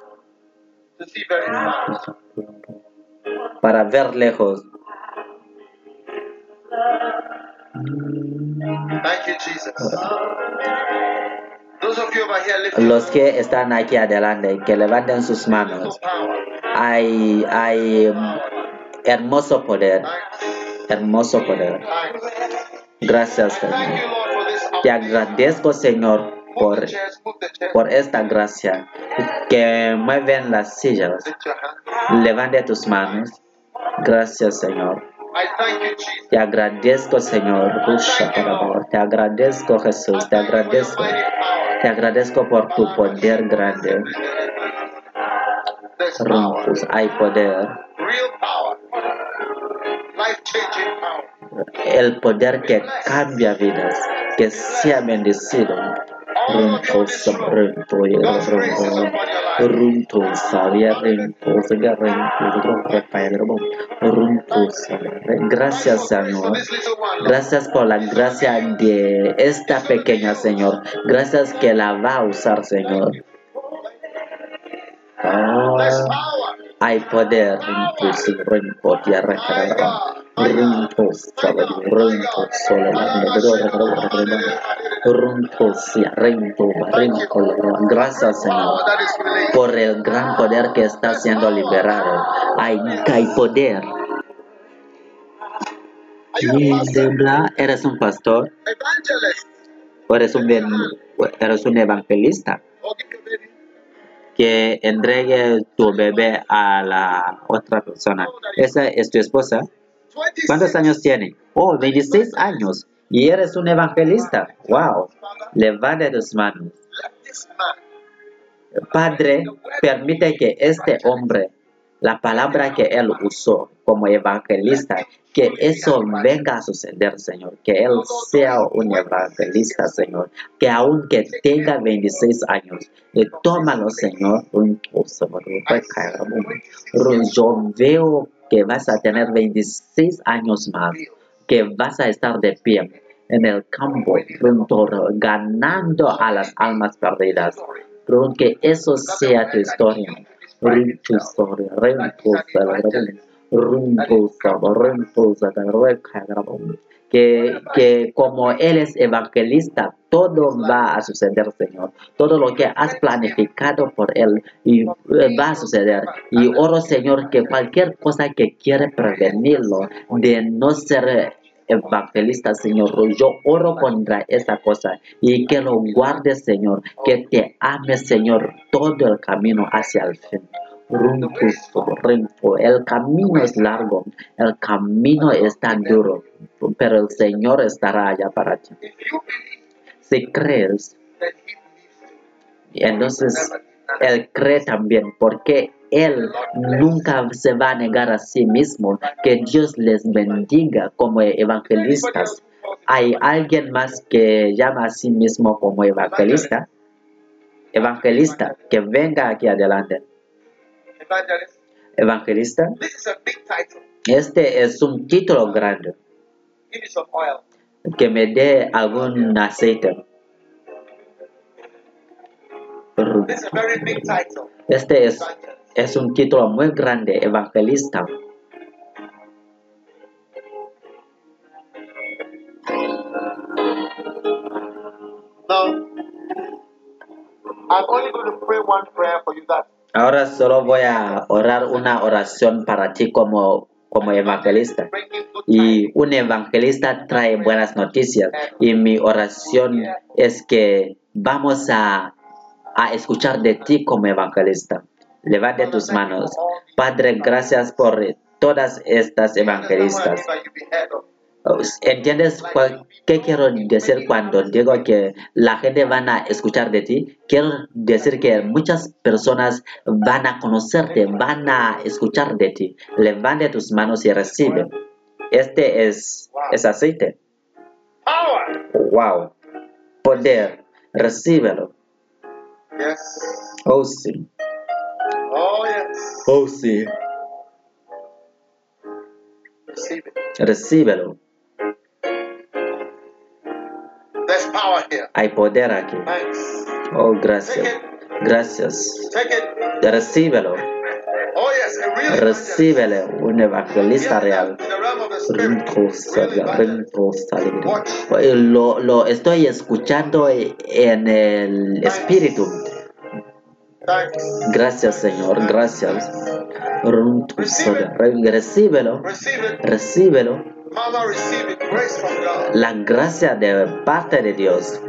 para ver lejos. Los que están aquí adelante, que levanten sus manos. Hay, hay hermoso poder, hermoso poder. Gracias, Señor. Te agradezco, Señor, por, por esta gracia que mueven las sillas. Levante tus manos. Gracias, Señor. Te agradezco, Señor. Te agradezco, Jesús. Te agradezco. Te agradezco por tu poder grande. hay poder. El poder que cambia vidas, que sea bendecido. Gracias Señor. Gracias por la gracia de esta pequeña Señor. Gracias que la va a usar Señor. Ah, hay poder tu rinpo tierra rinpo sobre rinpo solo rinpo rinpo rinpo gracias Señor por el gran poder que está siendo liberado. Hay, hay poder. ¿Eres un pastor? ¿O eres un, eres un evangelista? Que entregue tu bebé a la otra persona. Esa es tu esposa. ¿Cuántos años tiene? Oh, 26 años. Y eres un evangelista. Wow. Levanta tus manos. Padre, permite que este hombre, la palabra que él usó como evangelista, que eso venga a suceder, Señor. Que Él sea un evangelista, Señor. Que aunque tenga 26 años, tómalo, Señor. Yo veo que vas a tener 26 años más, que vas a estar de pie en el campo, ganando a las almas perdidas. Que eso sea tu historia. Tu historia que, que como Él es evangelista, todo va a suceder, Señor. Todo lo que has planificado por Él y va a suceder. Y oro, Señor, que cualquier cosa que quiere prevenirlo de no ser evangelista, Señor. Yo oro contra esa cosa y que lo guardes, Señor. Que te ame, Señor, todo el camino hacia el fin. El camino es largo, el camino está duro, pero el Señor estará allá para ti. Si crees, entonces Él cree también, porque Él nunca se va a negar a sí mismo. Que Dios les bendiga como evangelistas. ¿Hay alguien más que llama a sí mismo como evangelista? Evangelista, que venga aquí adelante. Evangelista. Este es un título grande. Que me dé algún aceite. Este es, es un título muy grande, evangelista. Now, I'm only going to pray one prayer for you that Ahora solo voy a orar una oración para ti como, como evangelista. Y un evangelista trae buenas noticias. Y mi oración es que vamos a, a escuchar de ti como evangelista. Levante tus manos. Padre, gracias por todas estas evangelistas. ¿Entiendes qué quiero decir cuando digo que la gente van a escuchar de ti? Quiero decir que muchas personas van a conocerte, van a escuchar de ti. Levante tus manos y recibe. Este es, es aceite. Wow. Poder. Recíbelo. Oh, sí. Oh, sí. Recíbelo. Hay poder aquí. Oh, gracias. Gracias. Recíbelo. Oh, Recíbelo, un evangelista real. Lo, lo estoy escuchando en el espíritu. Gracias, Señor. Gracias. Recíbelo. Recíbelo. La gracia de parte de Dios.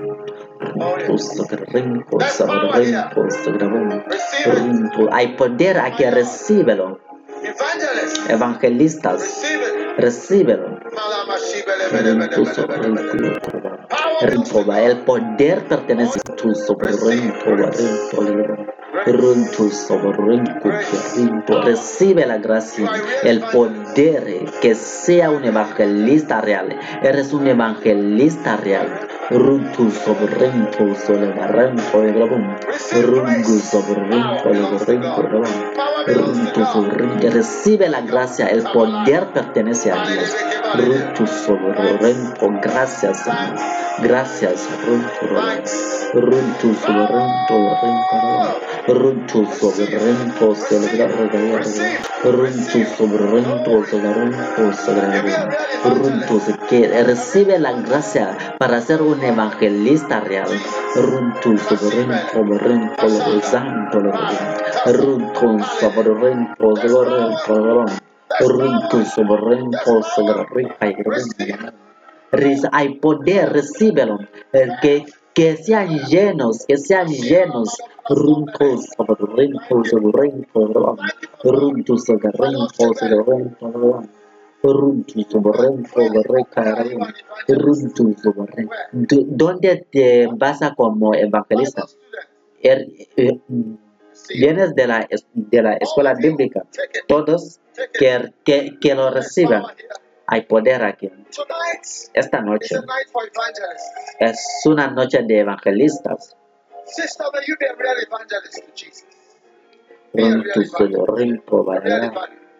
Hay poder aquí, recíbelo. Evangelistas, recíbelo. El poder pertenece a tu sobre Recibe la gracia, el poder que sea un evangelista real. Eres un evangelista real. Runtu sobrento sole barranco de grabón. Rungu sobrento le barranco de grabón. Runtu sobrento. Recibe la gracia, el poder pertenece a Dios. Runtu sobrento. Gracias, Señor. Gracias, Runtu. Runtu sobrento, barranco Runtu sobrento, celebrado Runtu sobrento, celebrado, celebrado. Runtu que recibe la gracia para ser un evangelista real. Hay poder, recíbelo. Que que sean llenos, que sean llenos. ¿Dónde te vas a como evangelista? Er, eh, vienes de la, de la escuela bíblica. Todos que, que, que lo reciban. Hay poder aquí. Esta noche es una noche de evangelistas.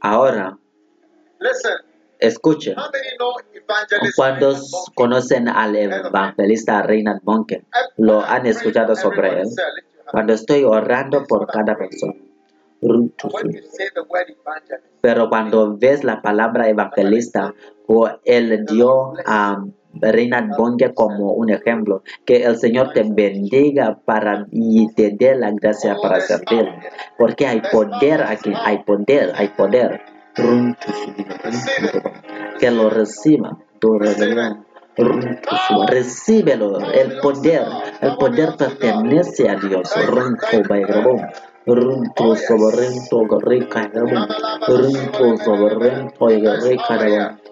Ahora, escuchen. Cuando conocen al evangelista Reinhard Monke, lo han escuchado sobre él. Cuando estoy orando por cada persona. Pero cuando ves la palabra evangelista, o él dio a Reinhard Bonke como un ejemplo, que el Señor te bendiga para y te dé la gracia para servir, porque hay poder aquí, hay poder, hay poder. Que lo reciba, recíbelo, el poder, el poder pertenece a Dios. Runto sobarento garrika yabu. Runto sobarento garrika yabu.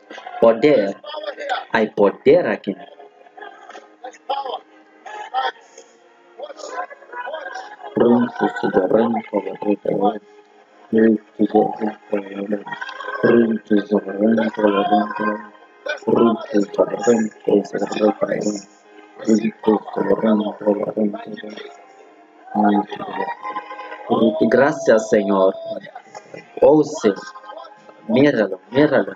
poder. Há poder aqui. Pronto, se branco, branco, Graças, Senhor. Ouça, mira-lo, mira-lo.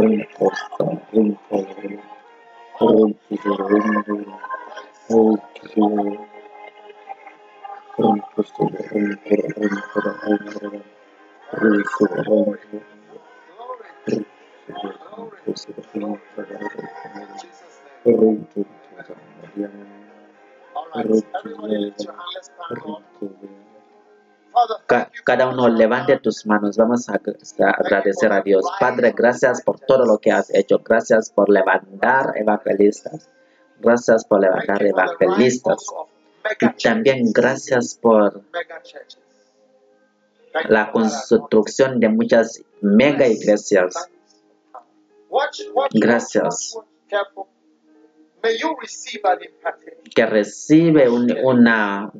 ring posta, ring power, ring kilo, ring ring, ring kilo, ring posta, Cada uno levante tus manos. Vamos a agradecer a Dios. Padre, gracias por todo lo que has hecho. Gracias por levantar evangelistas. Gracias por levantar evangelistas. Y también gracias por la construcción de muchas mega iglesias. Gracias. Que recibe una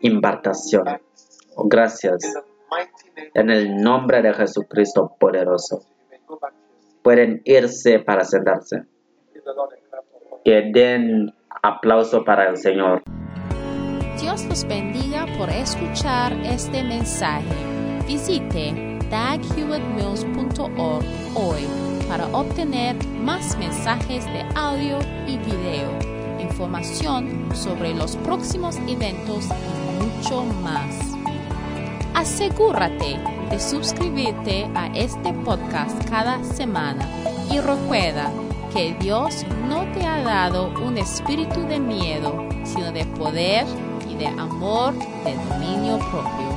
impartación. Gracias. En el nombre de Jesucristo poderoso. Pueden irse para sentarse. Que den aplauso para el Señor. Dios los bendiga por escuchar este mensaje. Visite daghewittmills.org hoy para obtener más mensajes de audio y video, información sobre los próximos eventos y mucho más. Asegúrate de suscribirte a este podcast cada semana y recuerda que Dios no te ha dado un espíritu de miedo, sino de poder y de amor, de dominio propio.